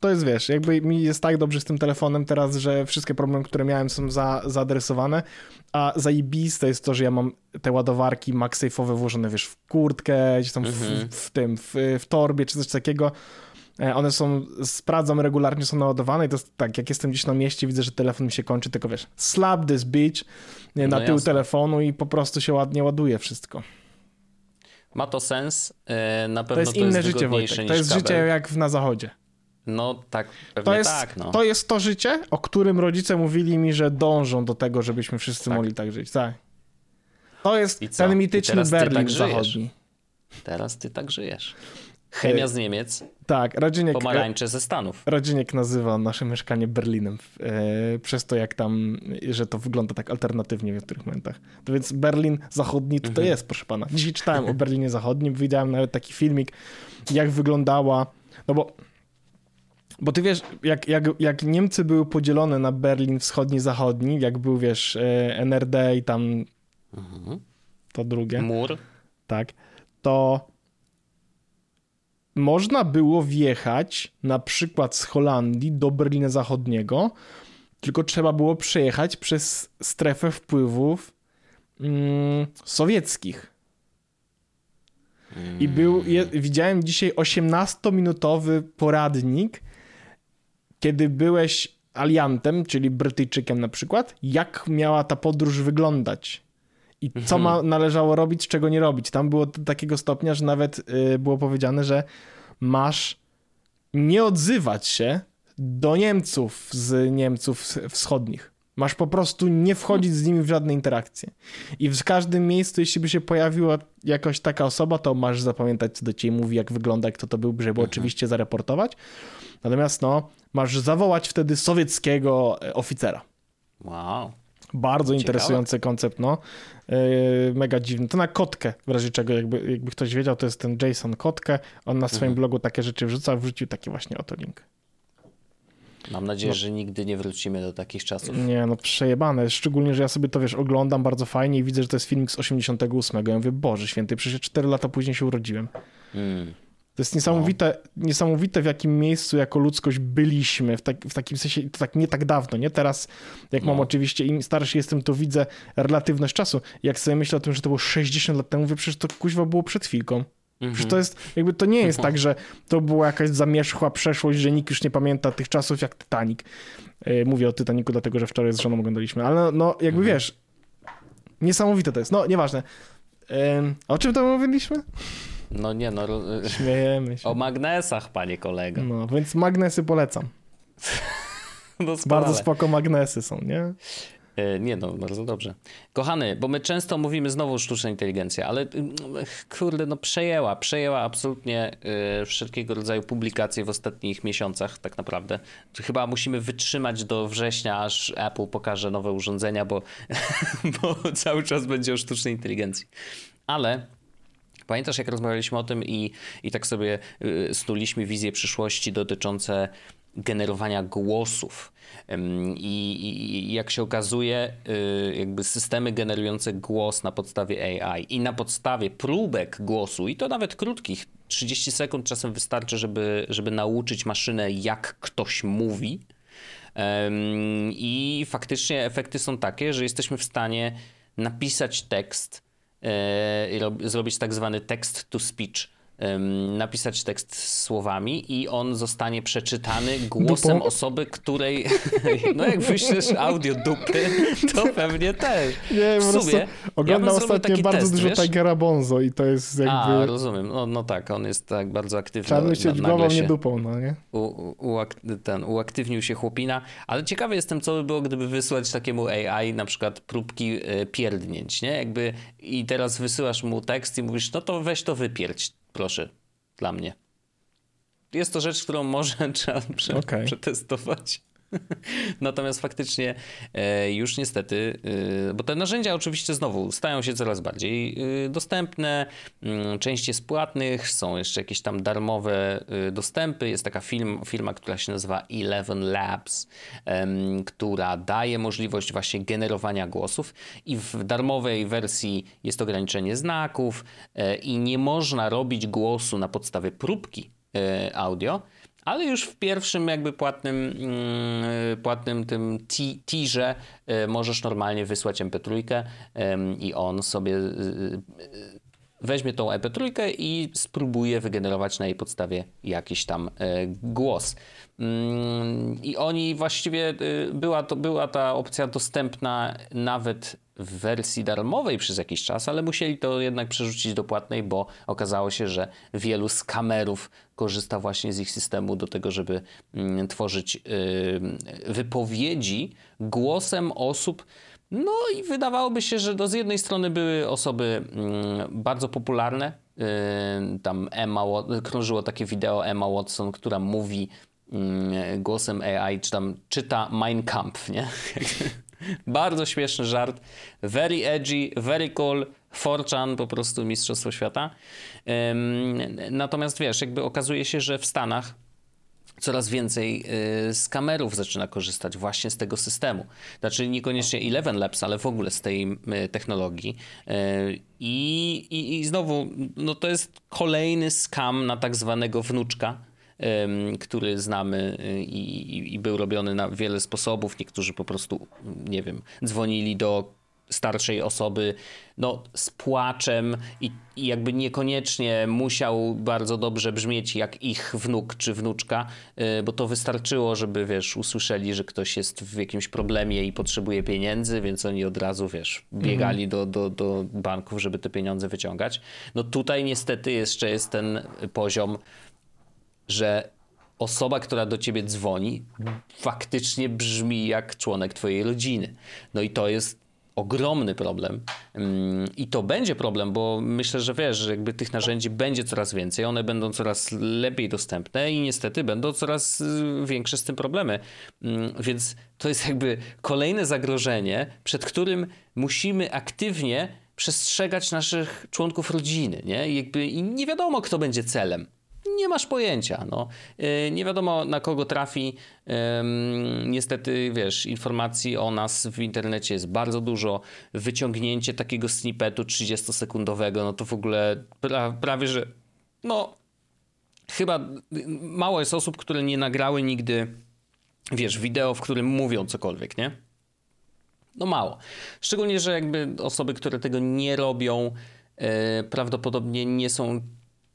to jest, wiesz, jakby mi jest tak dobrze z tym telefonem teraz, że wszystkie problemy, które miałem są za, zaadresowane, a zajebiste jest to, że ja mam te ładowarki MagSafe'owe włożone, wiesz, w kurtkę, gdzieś tam Mhm. w, w tym, w, w torbie czy coś takiego. E, One są, sprawdzam regularnie, są naładowane i to jest tak, jak jestem gdzieś na mieście, widzę, że telefon mi się kończy, tylko wiesz, slap this bitch na No tył jasne. telefonu i po prostu się ładnie ładuje wszystko. Ma to sens. e, Na pewno To jest inne życie, wygodniejsze Wojtek. To jest kabel. życie jak na zachodzie. No tak, pewnie To jest, tak, no. to jest to życie, o którym rodzice mówili mi, że dążą do tego, żebyśmy wszyscy Tak. mogli tak żyć. Tak. To jest ten mityczny Berlin tak zachodni. Teraz ty tak żyjesz. Chemia z Niemiec, Tak, Radzieniek, pomarańcze ze Stanów. Radzieniek nazywa nasze mieszkanie Berlinem e, przez to, jak tam, że to wygląda tak alternatywnie w niektórych momentach. To więc Berlin Zachodni to, to Mhm. jest, proszę pana. Dzisiaj czytałem o Berlinie Zachodnim, widziałem nawet taki filmik, jak wyglądała, no bo bo ty wiesz, jak, jak, jak Niemcy były podzielone na Berlin wschodni-zachodni, jak był, wiesz, e, NRD i tam Mhm. to drugie, Mur. tak, to można było wjechać na przykład z Holandii do Berlina Zachodniego, tylko trzeba było przejechać przez strefę wpływów mm, sowieckich. I był, je, widziałem dzisiaj 18-minutowy poradnik, kiedy byłeś aliantem, czyli Brytyjczykiem na przykład, jak miała ta podróż wyglądać. I co ma, należało robić, czego nie robić. Tam było do takiego stopnia, że nawet y, było powiedziane, że masz nie odzywać się do Niemców z Niemców wschodnich. Masz po prostu nie wchodzić z nimi w żadne interakcje. I w każdym miejscu, jeśli by się pojawiła jakaś taka osoba, to masz zapamiętać, co do ciebie mówi, jak wygląda, kto to był, żeby oczywiście zareportować. Natomiast no, masz zawołać wtedy sowieckiego e, oficera. Wow. Bardzo Ciekawe. interesujący koncept, no. Yy, mega dziwny. To na kotkę, w razie czego, jakby, jakby ktoś wiedział, to jest ten Jason Kotkę. On na swoim blogu takie rzeczy wrzuca, wrzucił taki właśnie oto link. Mam nadzieję, że nigdy nie wrócimy do takich czasów. Nie, no przejebane. Szczególnie, że ja sobie to, wiesz, oglądam bardzo fajnie i widzę, że to jest filmik z 88. Ja mówię, Boże święty, przecież 4 lata później się urodziłem. Mm. To jest niesamowite, niesamowite w jakim miejscu jako ludzkość byliśmy, w, tak, w takim sensie, to tak nie tak dawno, nie? Teraz, jak mam No. oczywiście, im starszy jestem, to widzę relatywność czasu. Jak sobie myślę o tym, że to było 60 lat temu, mówię, przecież to kuźwa było przed chwilką. Przecież to jest, jakby to nie jest tak, że to była jakaś zamierzchła przeszłość, że nikt już nie pamięta tych czasów jak Titanic. Yy, Mówię o Titanicu dlatego, że wczoraj z żoną oglądaliśmy, ale no, no jakby wiesz, niesamowite to jest. No, nieważne. O czym tam mówiliśmy? No nie, no. Śmiejemy się. O magnesach, panie kolego. No, więc magnesy polecam. Doskonale. Bardzo spoko magnesy są, nie? E, Nie no, bardzo dobrze. Kochany, bo my często mówimy znowu sztuczna inteligencja, ale mm, kurde, no przejęła, przejęła absolutnie e, wszelkiego rodzaju publikacje w ostatnich miesiącach tak naprawdę. Chyba musimy wytrzymać do września, aż Apple pokaże nowe urządzenia, bo, bo cały czas będzie o sztucznej inteligencji. Ale Pamiętasz, jak rozmawialiśmy o tym i, i tak sobie y, snuliśmy wizje przyszłości dotyczące generowania głosów. I, i, jak się okazuje, y, jakby systemy generujące głos na podstawie AI i na podstawie próbek głosu, i to nawet krótkich, 30 sekund czasem wystarczy, żeby, żeby nauczyć maszynę, jak ktoś mówi. I faktycznie efekty są takie, że jesteśmy w stanie napisać tekst, zrobić tak zwany text to speech. Napisać tekst słowami i on zostanie przeczytany głosem Dupą? osoby, której. No, jak wyślesz audio dupy, to pewnie też. Nie, w sumie. oglądam ja ostatnio bardzo test, dużo wiesz? Tigera Bonzo i to jest jakby... A, rozumiem. No, no tak, on jest tak bardzo aktywny. Trzeba myśleć głową, się- nie dupą, no nie? u, u, ten, uaktywnił się chłopina, ale ciekawy jestem, co by było, gdyby wysłać takiemu AI na przykład próbki e, pierdnięć, nie? Jakby i teraz wysyłasz mu tekst i mówisz, no to weź to wypierdź, proszę, dla mnie. Jest to rzecz, którą może trzeba prze, Okej. przetestować. Natomiast faktycznie e, już niestety, e, bo te narzędzia oczywiście znowu stają się coraz bardziej e, dostępne, mm, część jest płatnych, są jeszcze jakieś tam darmowe dostępy. Jest taka film, firma, która się nazywa Eleven Labs, która daje możliwość właśnie generowania głosów i w darmowej wersji jest ograniczenie znaków i nie można robić głosu na podstawie próbki audio, ale już w pierwszym jakby płatnym, mm, płatnym tym ti- tirze e, możesz normalnie wysłać MP3 em, i on sobie e, e, weźmie tą MP3 i spróbuje wygenerować na jej podstawie jakiś tam e, głos. Mm, I oni właściwie, była, to, była ta opcja dostępna nawet w wersji darmowej przez jakiś czas, ale musieli to jednak przerzucić do płatnej, bo okazało się, że wielu skamerów korzysta właśnie z ich systemu do tego, żeby mm, tworzyć y, wypowiedzi głosem osób, No i wydawałoby się, że to z jednej strony były osoby mm, bardzo popularne. Yy, tam Emma, krążyło takie wideo Emma Watson, która mówi yy, głosem AI, czy tam czyta Mein Kampf, nie? bardzo śmieszny żart. Very edgy, very cool. Forchan, po prostu Mistrzostwo Świata. Natomiast wiesz, jakby okazuje się, że w Stanach coraz więcej y, z kamerów zaczyna korzystać właśnie z tego systemu. Znaczy niekoniecznie Eleven Labs, ale w ogóle z tej y, technologii. Y, I, i, I znowu, no to jest kolejny skam na tak zwanego wnuczka, który znamy i, i, był robiony na wiele sposobów. Niektórzy po prostu, nie wiem, dzwonili do starszej osoby no, z płaczem i, i, jakby niekoniecznie musiał bardzo dobrze brzmieć jak ich wnuk czy wnuczka, yy, bo to wystarczyło, żeby wiesz, usłyszeli, że ktoś jest w jakimś problemie i potrzebuje pieniędzy, więc oni od razu wiesz, biegali do, do, do banków, żeby te pieniądze wyciągać. No tutaj niestety jeszcze jest ten poziom, że osoba, która do ciebie dzwoni, faktycznie brzmi jak członek twojej rodziny. No i to jest ogromny problem mm, i to będzie problem, bo myślę, że wiesz, że jakby tych narzędzi będzie coraz więcej, one będą coraz lepiej dostępne i niestety będą coraz y, większe z tym problemy. Mm, więc to jest jakby kolejne zagrożenie, przed którym musimy aktywnie przestrzegać naszych członków rodziny, nie? Jakby i nie wiadomo, kto będzie celem nie masz pojęcia. No. Y, nie wiadomo na kogo trafi. Niestety, wiesz, informacji o nas w internecie jest bardzo dużo. Wyciągnięcie takiego snippetu 30-sekundowego, no to w ogóle pra prawie, że no chyba mało jest osób, które nie nagrały nigdy, wiesz, wideo, w którym mówią cokolwiek, nie? No mało. Szczególnie, że jakby osoby, które tego nie robią, e, prawdopodobnie nie są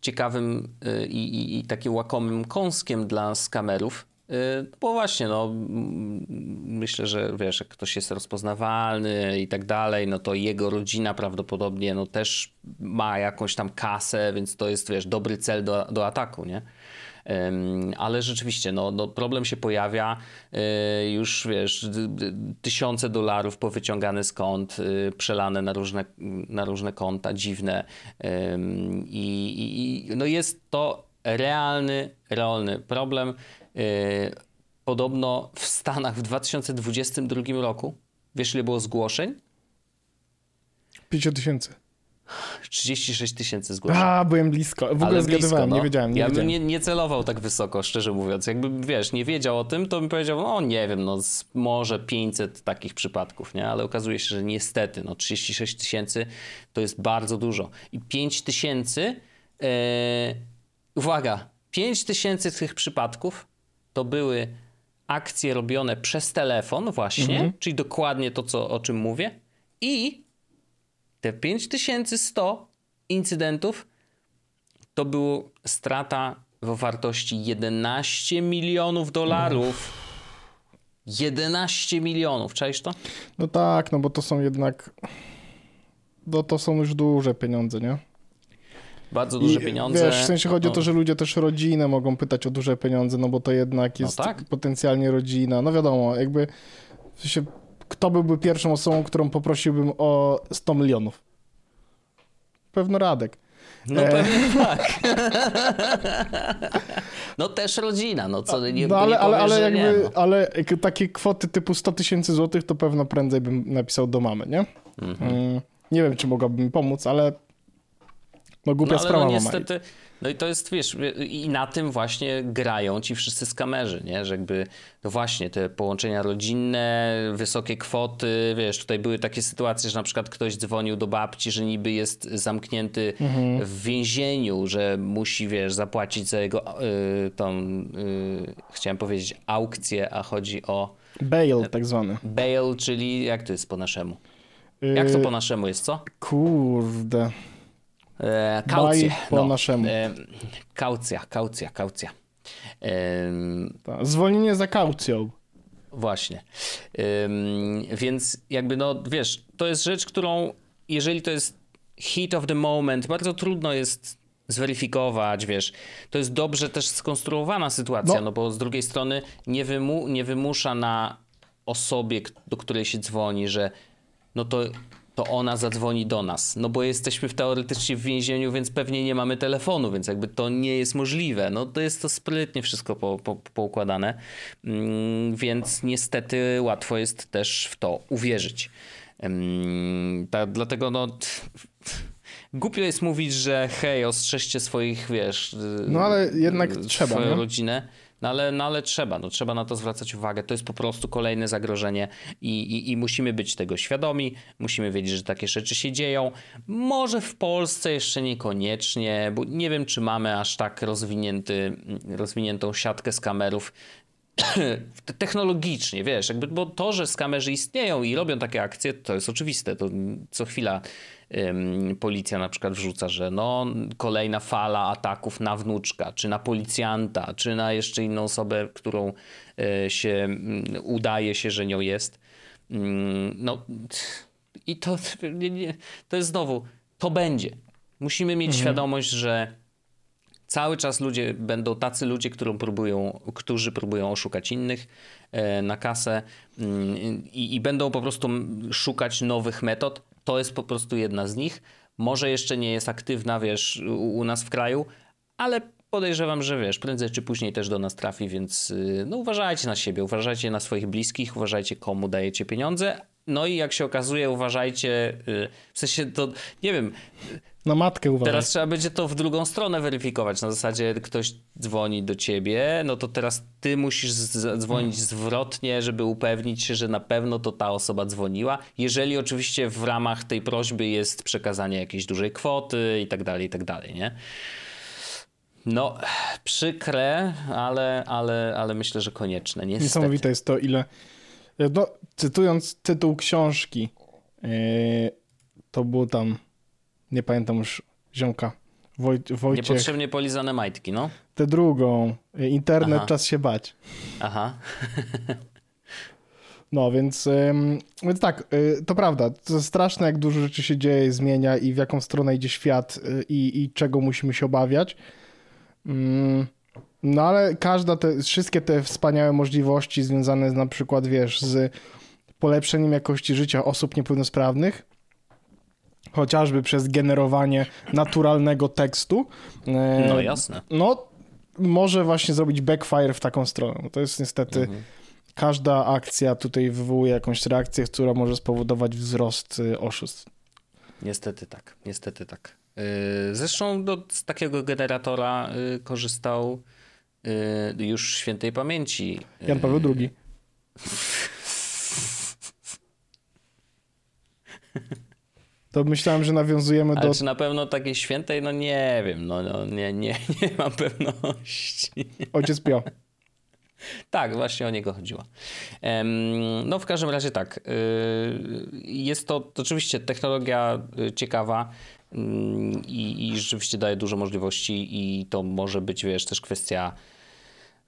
ciekawym y, i, i, i takim łakomym kąskiem dla skamerów. Y, bo właśnie, no, myślę, że wiesz, jak ktoś jest rozpoznawalny i tak dalej, no to jego rodzina prawdopodobnie no, też ma jakąś tam kasę, więc to jest, wiesz, dobry cel do, do ataku, nie? Ale rzeczywiście no, no problem się pojawia, e, już wiesz, tysiące dolarów powyciągane kont, e, przelane na różne, na różne konta dziwne i, i no jest to realny, realny problem. E, podobno w Stanach w 2022 roku, wiesz ile było zgłoszeń? 50 tysięcy. 36 tysięcy zgłoszeń. A, byłem blisko. W ogóle Ale zgadywałem, no. nie wiedziałem. Nie ja wiedziałem. bym nie, nie, celował tak wysoko, szczerze mówiąc. Jakbym, wiesz, nie wiedział o tym, to bym powiedział, no nie wiem, no może 500 takich przypadków, nie? Ale okazuje się, że niestety, no 36 tysięcy to jest bardzo dużo. I 5 tysięcy, yy, uwaga, 5 tysięcy tych przypadków to były akcje robione przez telefon właśnie, mhm. czyli dokładnie to, co, o czym mówię i te 5100 incydentów to była strata w wartości 11 milionów dolarów. 11 milionów, czaisz to? No tak, no bo to są jednak. No to są już duże pieniądze, nie? Bardzo duże I, pieniądze. Wiesz, w sensie chodzi no. o to, że ludzie też rodzinę mogą pytać o duże pieniądze, no bo to jednak no jest no tak. potencjalnie rodzina. No wiadomo, jakby w sensie kto byłby pierwszą osobą, którą poprosiłbym o 100 milionów? Pewno Radek. No e... pewnie tak. no też rodzina, no co nie, no, ale, nie ale, ale, jakby, nie, no. ale takie kwoty typu 100 tysięcy złotych to pewno prędzej bym napisał do mamy, nie? Mhm. Mm, nie wiem, czy mogłabym pomóc, ale no głupia no, ale sprawa no, niestety, mama. No i to jest, wiesz, i na tym właśnie grają ci wszyscy skamerzy, nie? Że jakby, no właśnie, te połączenia rodzinne, wysokie kwoty, wiesz, tutaj były takie sytuacje, że na przykład ktoś dzwonił do babci, że niby jest zamknięty mhm. w więzieniu, że musi, wiesz, zapłacić za jego y, tą, y, chciałem powiedzieć aukcję, a chodzi o... Bail tak zwany. Bail, czyli jak to jest po naszemu? Jak to y, po naszemu jest, co? Kurde. E, kaucję. po no, naszemu. E, kaucja, kaucja, kaucja. E, Zwolnienie za kaucją. Właśnie. Więc jakby no, wiesz, to jest rzecz, którą jeżeli to jest hit of the moment, bardzo trudno jest zweryfikować, wiesz. To jest dobrze też skonstruowana sytuacja, no, no bo z drugiej strony nie, wymu nie wymusza na osobie, do której się dzwoni, że no to, to ona zadzwoni do nas. No bo jesteśmy teoretycznie w więzieniu, więc pewnie nie mamy telefonu, więc jakby to nie jest możliwe. No to jest to sprytnie wszystko po, po, poukładane, mm, więc niestety łatwo jest też w to uwierzyć. Ta, dlatego no głupio jest mówić, że hej, ostrzeżcie swoich, wiesz... No ale jednak trzeba, Swoją nie? No ale, no ale trzeba, no trzeba na to zwracać uwagę. To jest po prostu kolejne zagrożenie i, i, i musimy być tego świadomi, musimy wiedzieć, że takie rzeczy się dzieją. Może w Polsce jeszcze niekoniecznie, bo nie wiem, czy mamy aż tak rozwinięty, rozwiniętą siatkę z kamerów technologicznie, wiesz, jakby, bo to, że skamerzy istnieją i robią takie akcje, to jest oczywiste. To co chwila policja na przykład wrzuca, że no kolejna fala ataków na wnuczka, czy na policjanta, czy na jeszcze inną osobę, którą y, się udaje się, że nią jest. No i to, to jest znowu, to będzie. Musimy mieć mhm. świadomość, że Cały czas ludzie będą tacy ludzie, którą próbują, którzy próbują oszukać innych e, na kasę i, i będą po prostu szukać nowych metod. To jest po prostu jedna z nich. Może jeszcze nie jest aktywna, wiesz, u, u nas w kraju, ale podejrzewam, że wiesz, prędzej czy później też do nas trafi, więc y, no uważajcie na siebie, uważajcie na swoich bliskich, uważajcie komu dajecie pieniądze. No i jak się okazuje, uważajcie, y, w sensie to, nie wiem, na matkę uważaj. Teraz trzeba będzie to w drugą stronę weryfikować. Na zasadzie ktoś dzwoni do ciebie, no to teraz ty musisz dzwonić zwrotnie, żeby upewnić się, że na pewno to ta osoba dzwoniła. Jeżeli oczywiście w ramach tej prośby jest przekazanie jakiejś dużej kwoty i tak dalej, i tak dalej, nie? No, przykre, ale, ale, ale myślę, że konieczne. Niestety. Niesamowite jest to, ile. No, cytując tytuł książki, yy, to było tam nie pamiętam już ziomka. Woj, Wojciech. Niepotrzebnie polizane majtki, no. Tę drugą. Internet, Aha. czas się bać. Aha. No, więc, więc tak, to prawda. To straszne, jak dużo rzeczy się dzieje, zmienia i w jaką stronę idzie świat i, i czego musimy się obawiać. Mm, no ale każda te, wszystkie te wspaniałe możliwości związane z na przykład, wiesz, z polepszeniem jakości życia osób niepełnosprawnych, chociażby przez generowanie naturalnego tekstu. E, no jasne. No, może właśnie zrobić backfire w taką stronę. To jest niestety mhm. każda akcja tutaj wywołuje jakąś reakcję, która może spowodować wzrost y, oszustw. Niestety tak, niestety tak. Y, zresztą do, z takiego generatora y, korzystał już świętej pamięci. Jan Paweł II. To myślałem, że nawiązujemy Ale do... czy na pewno takiej świętej? No nie wiem, no, no nie, nie, nie mam pewności. Ojciec Pio. Tak, właśnie o niego chodziło. No w każdym razie tak. Y, jest to oczywiście technologia y, ciekawa mm, i, i rzeczywiście daje dużo możliwości i to może być, wiesz, też kwestia,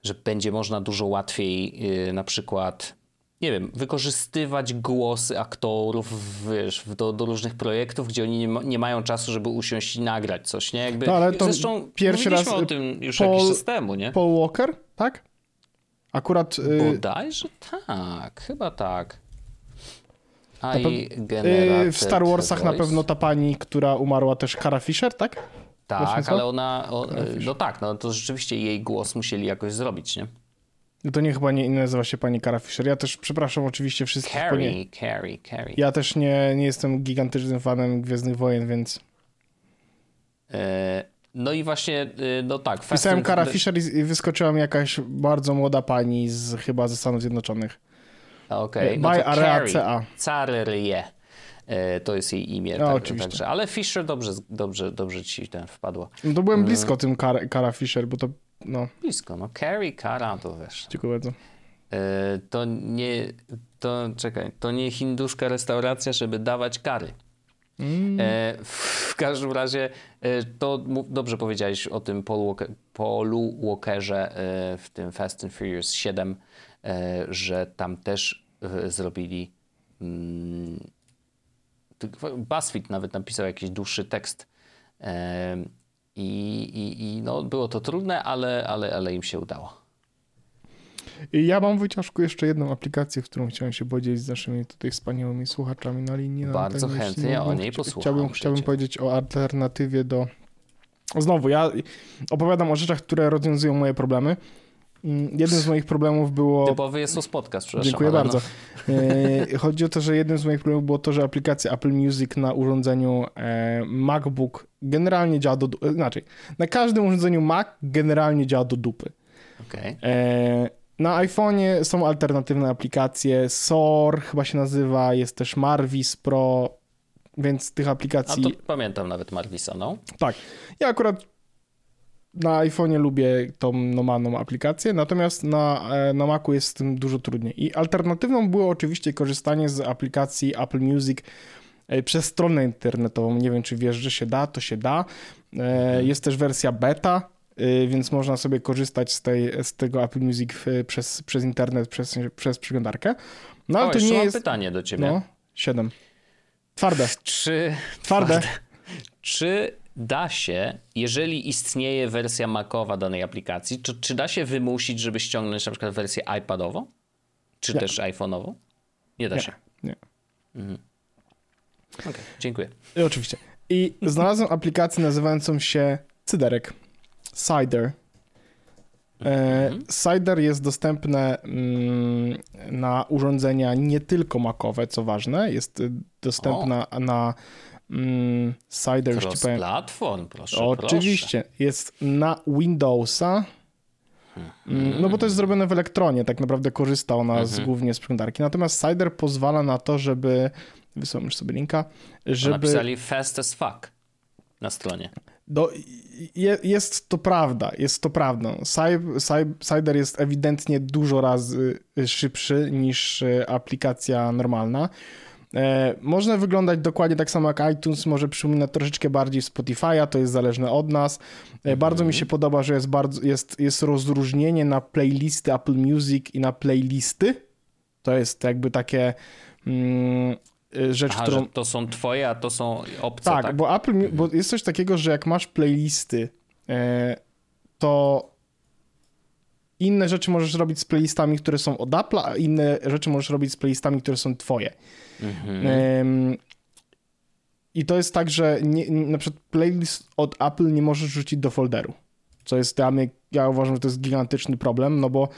że będzie można dużo łatwiej y, na przykład nie wiem, wykorzystywać głosy aktorów wiesz, do, do różnych projektów, gdzie oni nie, ma, nie, mają czasu, żeby usiąść i nagrać coś, nie? Jakby, no, ale to zresztą pierwszy raz o tym już Paul, jakiś czas temu, nie? Paul Walker, tak? Akurat... Yy... Bodajże tak, chyba tak. A i yy, w Star Warsach na pewno ta pani, która umarła też, Cara Fisher, tak? Tak, ale ona, o, no tak, no to rzeczywiście jej głos musieli jakoś zrobić, nie? No to nie chyba nie, nie nazywa się pani Cara Fisher. Ja też przepraszam oczywiście wszystkich. Carrie, nie... Carrie, Carrie. Ja też nie, nie jestem gigantycznym fanem Gwiezdnych Wojen, więc... E, no i właśnie, e, no tak. Pisałem Cara Fisher i wyskoczyła mi jakaś bardzo młoda pani z chyba ze Stanów Zjednoczonych. Okej. Okay. No By Area CA. Carelie. To jest jej imię. No, tak, oczywiście. Także, ale Fisher dobrze, dobrze, dobrze ci ten wpadło. No to byłem blisko tym Cara Fisher, bo to no. Blisko, no. Carrie Cara to wiesz. Dziękuję bardzo. E, to nie, to czekaj, to nie hinduszka restauracja, żeby dawać kary. Mm. E, w każdym razie e, to dobrze powiedziałeś o tym Paul Walker, Paulu Walkerze e, w tym Fast and Furious 7, e, że tam też e, zrobili mm, BuzzFeed nawet napisał jakiś dłuższy tekst i, i, i no, było to trudne, ale, ale, ale im się udało. Ja mam wyciążku jeszcze jedną aplikację, którą chciałem się podzielić z naszymi tutaj wspaniałymi słuchaczami na linii. Na Bardzo antenie. chętnie o niej posłucham Chciałbym, chciałbym powiedzieć o alternatywie do... Znowu, ja opowiadam o rzeczach, które rozwiązują moje problemy. Mm, Jednym z moich problemów było... Typowy jest to podcast, przepraszam. Dziękuję ale bardzo. E, Chodzi o to, że jednym z moich problemów było to, że aplikacja Apple Music na urządzeniu e, MacBook generalnie działa do... du- e, Inaczej, na każdym urządzeniu Mac generalnie działa do dupy. No. E, Na iPhone'ie są alternatywne aplikacje. SOR chyba się nazywa, jest też Marvis Pro, więc tych A aplikacji... to pamiętam nawet Marvisa, no. Tak. Ja akurat na iPhone'ie lubię tą normalną aplikację, natomiast na, e, na Macu jest z tym dużo trudniej. I alternatywną było oczywiście korzystanie z aplikacji Apple Music e, przez stronę internetową. Nie wiem, czy wiesz, że się da, to się da. E, Jest też wersja beta, e, więc można sobie korzystać z, tej, z tego Apple Music w- przez, przez internet, przez, przez przeglądarkę. No ale o, to nie mam jest... pytanie do ciebie. No, 7. Twarde, Czy, twarde. czy da się, jeżeli istnieje wersja Macowa danej aplikacji, czy, czy da się wymusić, żeby ściągnąć na przykład wersję iPadową? Czy Nie. też iPhone'ową? Nie da Nie, się. nie. Okej, dziękuję. I Oczywiście. I znalazłem aplikację nazywającą się Cyderek. Cider. E, Cider jest dostępne mm, na urządzenia nie tylko macowe, co ważne. Jest y, dostępna na mm, Cider, już ci powiem. Cross-platform, proszę, Oczywiście. Jest na Windowsa. Mm, No bo to jest zrobione w elektronie, tak naprawdę korzysta ona z, głównie z przeglądarki. Natomiast Cider pozwala na to, żeby, wysłałem już sobie linka, Proszę. żeby... Napisali fast as fuck na stronie. No, je, jest to prawda, jest to prawda. Cider jest ewidentnie dużo razy szybszy niż e, aplikacja normalna. E, można wyglądać dokładnie tak samo jak iTunes, może przypomina troszeczkę bardziej Spotify'a, to jest zależne od nas. E, Bardzo mi się podoba, że jest, bardzo, jest, jest rozróżnienie na playlisty Apple Music i na playlisty. To jest jakby takie mm, e, rzecz, Aha, którą... to są twoje, a to są obce, Tak, tak? bo Apple, bo jest coś takiego, że jak masz playlisty, to inne rzeczy możesz robić z playlistami, które są od Apple'a, a inne rzeczy możesz robić z playlistami, które są twoje. Mhm. I to jest tak, że nie- na przykład playlist od Apple nie możesz rzucić do folderu, co jest dla mnie, ja uważam, że to jest gigantyczny problem, no bo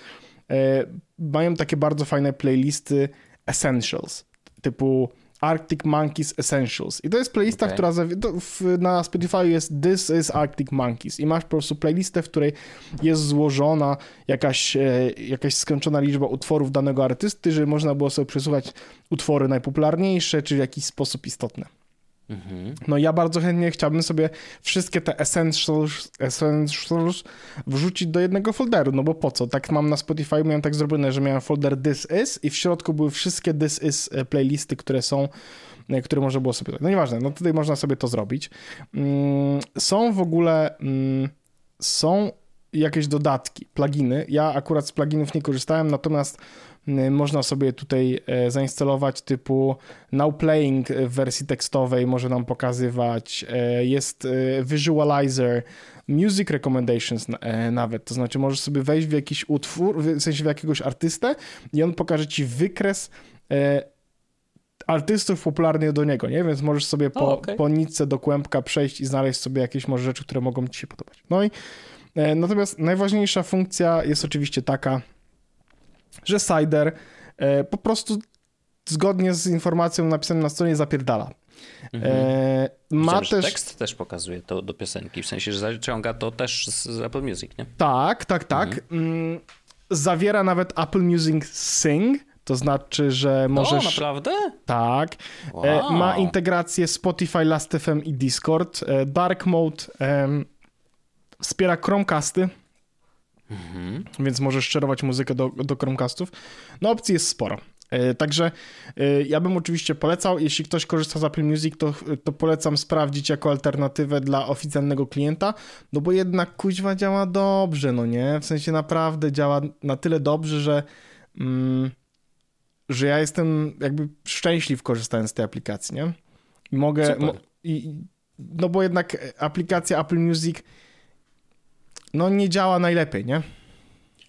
e, mają takie bardzo fajne playlisty Essentials, typu Arctic Monkeys Essentials. I to jest playlista, Okej. która w, na Spotify jest This is Arctic Monkeys i masz po prostu playlistę, w której jest złożona jakaś, e, jakaś skończona liczba utworów danego artysty, żeby można było sobie przesłuchać utwory najpopularniejsze, czy w jakiś sposób istotne. Mhm. No ja bardzo chętnie chciałbym sobie wszystkie te essentials, essentials wrzucić do jednego folderu, no bo po co? Tak mam na Spotify, miałem tak zrobione, że miałem folder This Is i w środku były wszystkie This Is e, playlisty, które są, e, które można było sobie... No nieważne, no tutaj można sobie to zrobić. Mm, Są w ogóle... mm, Są jakieś dodatki, pluginy. Ja akurat z pluginów nie korzystałem, natomiast można sobie tutaj e, zainstalować typu Now Playing w wersji tekstowej może nam pokazywać, e, jest e, Visualizer, Music Recommendations na- nawet, to znaczy możesz sobie wejść w jakiś utwór, w sensie w jakiegoś artystę i on pokaże ci wykres artystów popularnych do niego, nie? Więc możesz sobie po, O, okej. po nitce do kłębka przejść i znaleźć sobie jakieś może rzeczy, które mogą ci się podobać. No i natomiast najważniejsza funkcja jest oczywiście taka, że Cider e, po prostu zgodnie z informacją napisaną na stronie zapierdala. E, ma też... tekst też pokazuje to do piosenki, w sensie, że zaciąga to też z Apple Music, nie? Tak, tak, tak. Mm, zawiera nawet Apple Music Sing, to znaczy, że możesz... O, naprawdę? Tak. Wow. E, ma integrację Spotify, Last.fm i Discord. E, Dark Mode wspiera Chromecasty, Mhm. więc możesz sterować muzykę do, do Chromecastów. No opcji jest sporo. E, Także e, ja bym oczywiście polecał, jeśli ktoś korzysta z Apple Music, to, to polecam sprawdzić jako alternatywę dla oficjalnego klienta, no bo jednak kuźwa działa dobrze, no nie? W sensie naprawdę działa na tyle dobrze, że, mm, że ja jestem jakby szczęśliw korzystając z tej aplikacji, nie? Mogę... Mo, i, no bo jednak aplikacja Apple Music no nie działa najlepiej, nie?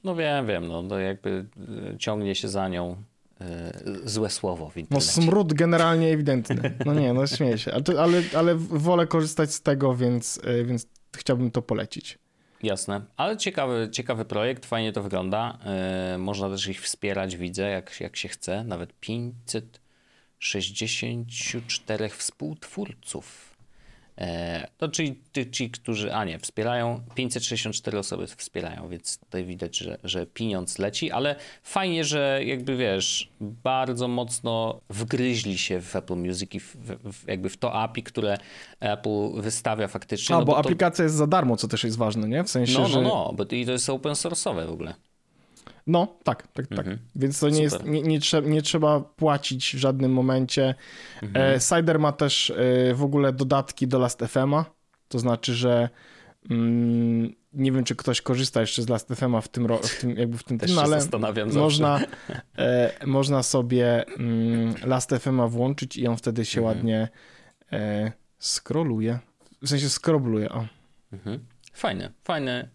No wiem, wiem, no to jakby y, ciągnie się za nią y, złe słowo w No internecie. smród generalnie ewidentny. No nie, no śmieję się. Ale, ale, wolę korzystać z tego, więc, y, więc chciałbym to polecić. Jasne, ale ciekawy, ciekawy projekt, fajnie to wygląda. Yy, można też ich wspierać, widzę, jak, jak się chce. Nawet 564 współtwórców. E, to czyli ci, którzy, a nie, wspierają, 564 osoby wspierają, więc tutaj widać, że, że pieniądz leci, ale fajnie, że jakby wiesz, bardzo mocno wgryźli się w Apple Music i w, w, jakby w to API, które Apple wystawia faktycznie. A, no bo to- aplikacja jest za darmo, co też jest ważne, nie? W sensie, no, że... no, no, bo i to jest open source'owe w ogóle. No, tak, tak, tak. Mhm. Więc to nie, jest, nie, nie, trzeba, nie trzeba płacić w żadnym momencie. Mhm. E, Cider ma też e, w ogóle dodatki do Last.fm'a, to znaczy, że mm, nie wiem, czy ktoś korzysta jeszcze z Last.fm'a w tym, w tym, jakby w tym, Też tym się ale można, e, można sobie mm, Last.fm'a włączyć i on wtedy się Mhm. ładnie e, scrolluje. W sensie scrolluje, o. Mhm. Fajne, fajne,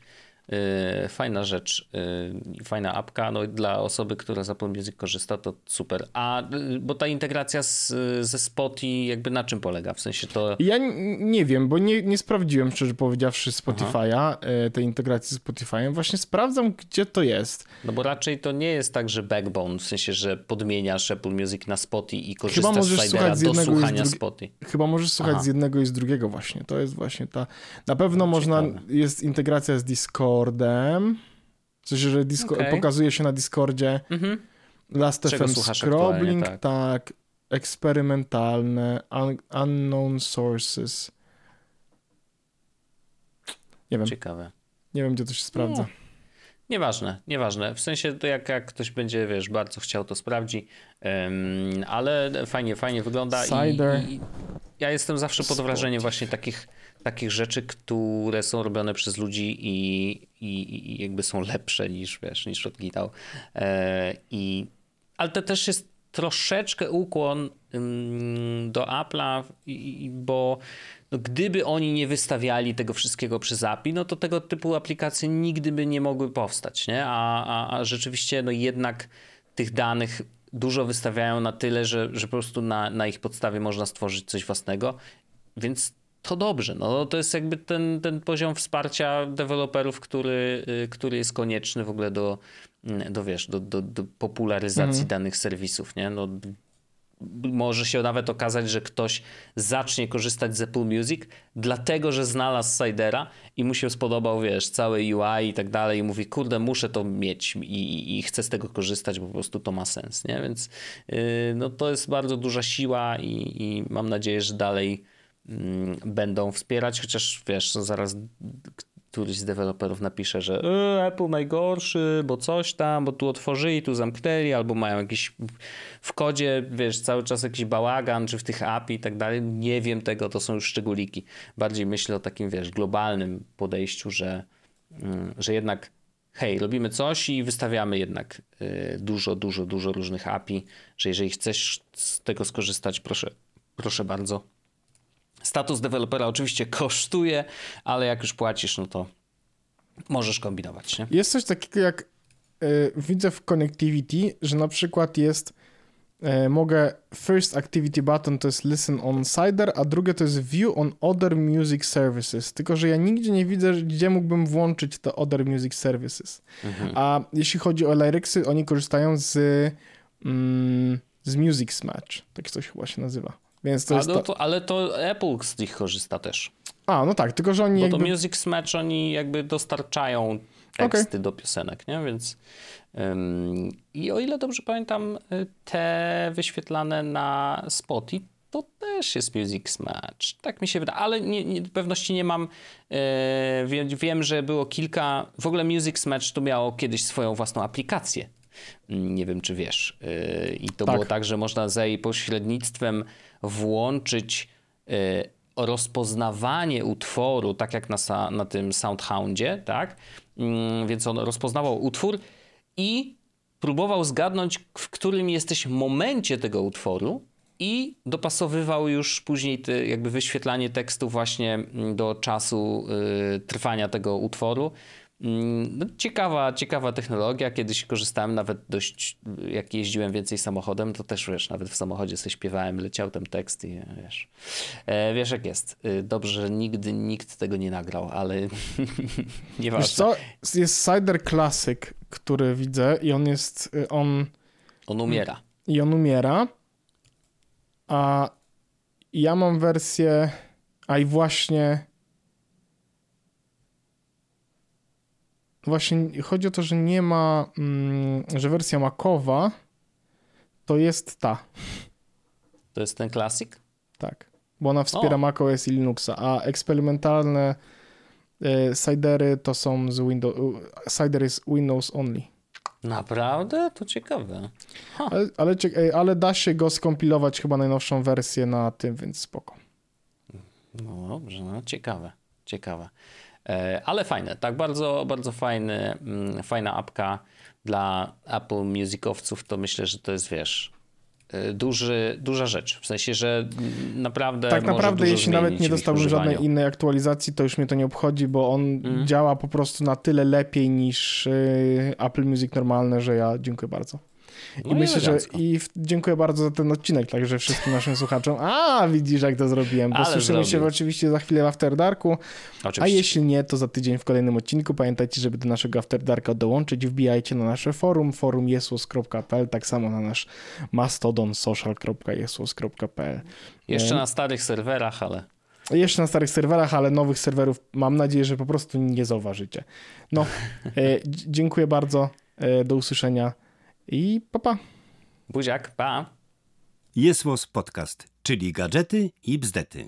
fajna rzecz, yy, fajna apka. No i dla osoby, która z Apple Music korzysta, to super. A, yy, bo ta integracja z, ze Spotify jakby na czym polega? W sensie to... Ja nie wiem, bo nie, nie sprawdziłem, szczerze powiedziawszy, Spotify'a, tej integracji z Spotify'em. Właśnie sprawdzam, gdzie to jest. No bo raczej to nie jest tak, że backbone, w sensie, że podmieniasz Apple Music na Spotify i korzystasz możesz z słuchać z do słuchania drugi- Spotify. Chyba możesz słuchać Aha. z jednego i z drugiego właśnie. To jest właśnie ta... Na pewno można... ciekawe. Jest integracja z Discordem. Sensie, że Disco... Okej. pokazuje się na Discordzie. Mhm. Last.fm Czego słuchasz Scrobbling, aktualnie, tak. Eksperymentalne, un... Unknown Sources. Nie wiem, Ciekawe. nie wiem, gdzie to się sprawdza. No. Nieważne, nieważne. W sensie to jak, jak ktoś będzie, wiesz, bardzo chciał, to sprawdzi. Em, ale fajnie, fajnie wygląda. I, i ja jestem zawsze pod wrażeniem właśnie takich, takich rzeczy, które są robione przez ludzi i, i, i jakby są lepsze niż, wiesz, niż od Gitał. E, i, ale to też jest troszeczkę ukłon ym, do Apple'a, bo no, gdyby oni nie wystawiali tego wszystkiego przez API, no to tego typu aplikacje nigdy by nie mogły powstać, nie? A, a, a rzeczywiście no jednak tych danych dużo wystawiają na tyle, że, że po prostu na, na ich podstawie można stworzyć coś własnego, więc to dobrze. No, to jest jakby ten, ten poziom wsparcia deweloperów, który, y, który jest konieczny w ogóle do, mm, do wiesz, do, do, do popularyzacji danych serwisów, nie? No, może się nawet okazać, że ktoś zacznie korzystać z Apple Music, dlatego że znalazł Sidera i mu się spodobał, wiesz, cały UI i tak dalej, i mówi, kurde, muszę to mieć i, i, i chcę z tego korzystać, bo po prostu to ma sens, nie? Więc yy, no, to jest bardzo duża siła i, i mam nadzieję, że dalej będą wspierać, chociaż wiesz, no zaraz któryś z deweloperów napisze, że e, Apple najgorszy, bo coś tam, bo tu otworzyli, tu zamknęli, albo mają jakiś w kodzie, wiesz, cały czas jakiś bałagan, czy w tych API i tak dalej. Nie wiem tego, to są już szczególiki. Bardziej myślę o takim, wiesz, globalnym podejściu, że, mm, że jednak hej, robimy coś i wystawiamy jednak y, dużo, dużo, dużo różnych API, że jeżeli chcesz z tego skorzystać, proszę, proszę bardzo. Status dewelopera oczywiście kosztuje, ale jak już płacisz, no to możesz kombinować, nie? Jest coś takiego jak y, widzę w Connectivity, że na przykład jest y, mogę first activity button to jest listen on Cider, a drugie to jest view on other music services. Tylko, że ja nigdzie nie widzę, gdzie mógłbym włączyć te other music services. A jeśli chodzi o Lyricsy, oni korzystają z, mm, z Music Smatch. Tak coś chyba się nazywa. Więc to A jest no to... to, ale to Apple z nich korzysta też. A, no tak, tylko że oni Bo jakby... to Music Smatch oni jakby dostarczają teksty do piosenek, nie? Więc ym, i o ile dobrze pamiętam, y, te wyświetlane na Spotify to też jest Music Smatch. Tak mi się wydaje, ale nie, nie, pewności nie mam. Yy, wiem, że było kilka. W ogóle Music Smatch to miało kiedyś swoją własną aplikację. Mm, Nie wiem, czy wiesz. Yy, I to Tak. było tak, że można za jej pośrednictwem włączyć yy, rozpoznawanie utworu, tak jak na, na tym Soundhoundzie, tak? Mm, Więc on rozpoznawał utwór i próbował zgadnąć, w którym jesteś momencie tego utworu i dopasowywał już później te, jakby wyświetlanie tekstu właśnie do czasu y, trwania tego utworu. Mm, no, ciekawa, ciekawa technologia. Kiedyś korzystałem nawet dość, jak jeździłem więcej samochodem, to też wiesz, nawet w samochodzie sobie śpiewałem, leciał ten tekst i wiesz. E, wiesz jak jest. E, dobrze, że nigdy nikt tego nie nagrał, ale nieważne. Wiesz co, jest Cider Classic, który widzę i on jest, y, on... On umiera. I on umiera, a ja mam wersję, a i właśnie właśnie chodzi o to, że nie ma, mm, że wersja Macowa to jest ta. To jest ten Classic? Tak, bo ona wspiera o. macOS i Linuxa, a eksperymentalne y, Cidery to są z Windows, Cider jest Windows only. Naprawdę? To ciekawe. Ale, ale, ale, da się go skompilować chyba najnowszą wersję na tym, więc spoko. No dobrze, no ciekawe, ciekawe. E, ale fajne, tak, bardzo, bardzo fajny, mm, fajna apka dla Apple Musicowców, to myślę, że to jest, wiesz, e, duży, duża rzecz. W sensie, że naprawdę. Tak naprawdę, jeśli nawet nie dostałbym żadnej innej aktualizacji, to już mnie to nie obchodzi, bo on mm. działa po prostu na tyle lepiej niż y, Apple Music normalne, że ja dziękuję bardzo. No I, myślę, że i w, dziękuję bardzo za ten odcinek, także wszystkim naszym słuchaczom. A, widzisz, jak to zrobiłem, bo Ale słyszymy zrobił. się oczywiście za chwilę w After Darku. Oczywiście. A jeśli nie, to za tydzień w kolejnym odcinku. Pamiętajcie, żeby do naszego After Darka dołączyć, wbijajcie na nasze forum, forum jesłos.pl, tak samo na nasz mastodon social.jesłos.pl. Jeszcze na starych serwerach, ale... Jeszcze na starych serwerach, ale nowych serwerów mam nadzieję, że po prostu nie zauważycie. No, e, dziękuję bardzo. E, do usłyszenia i papa. Buziak, pa. Jest Podcast, czyli gadżety i bzdety.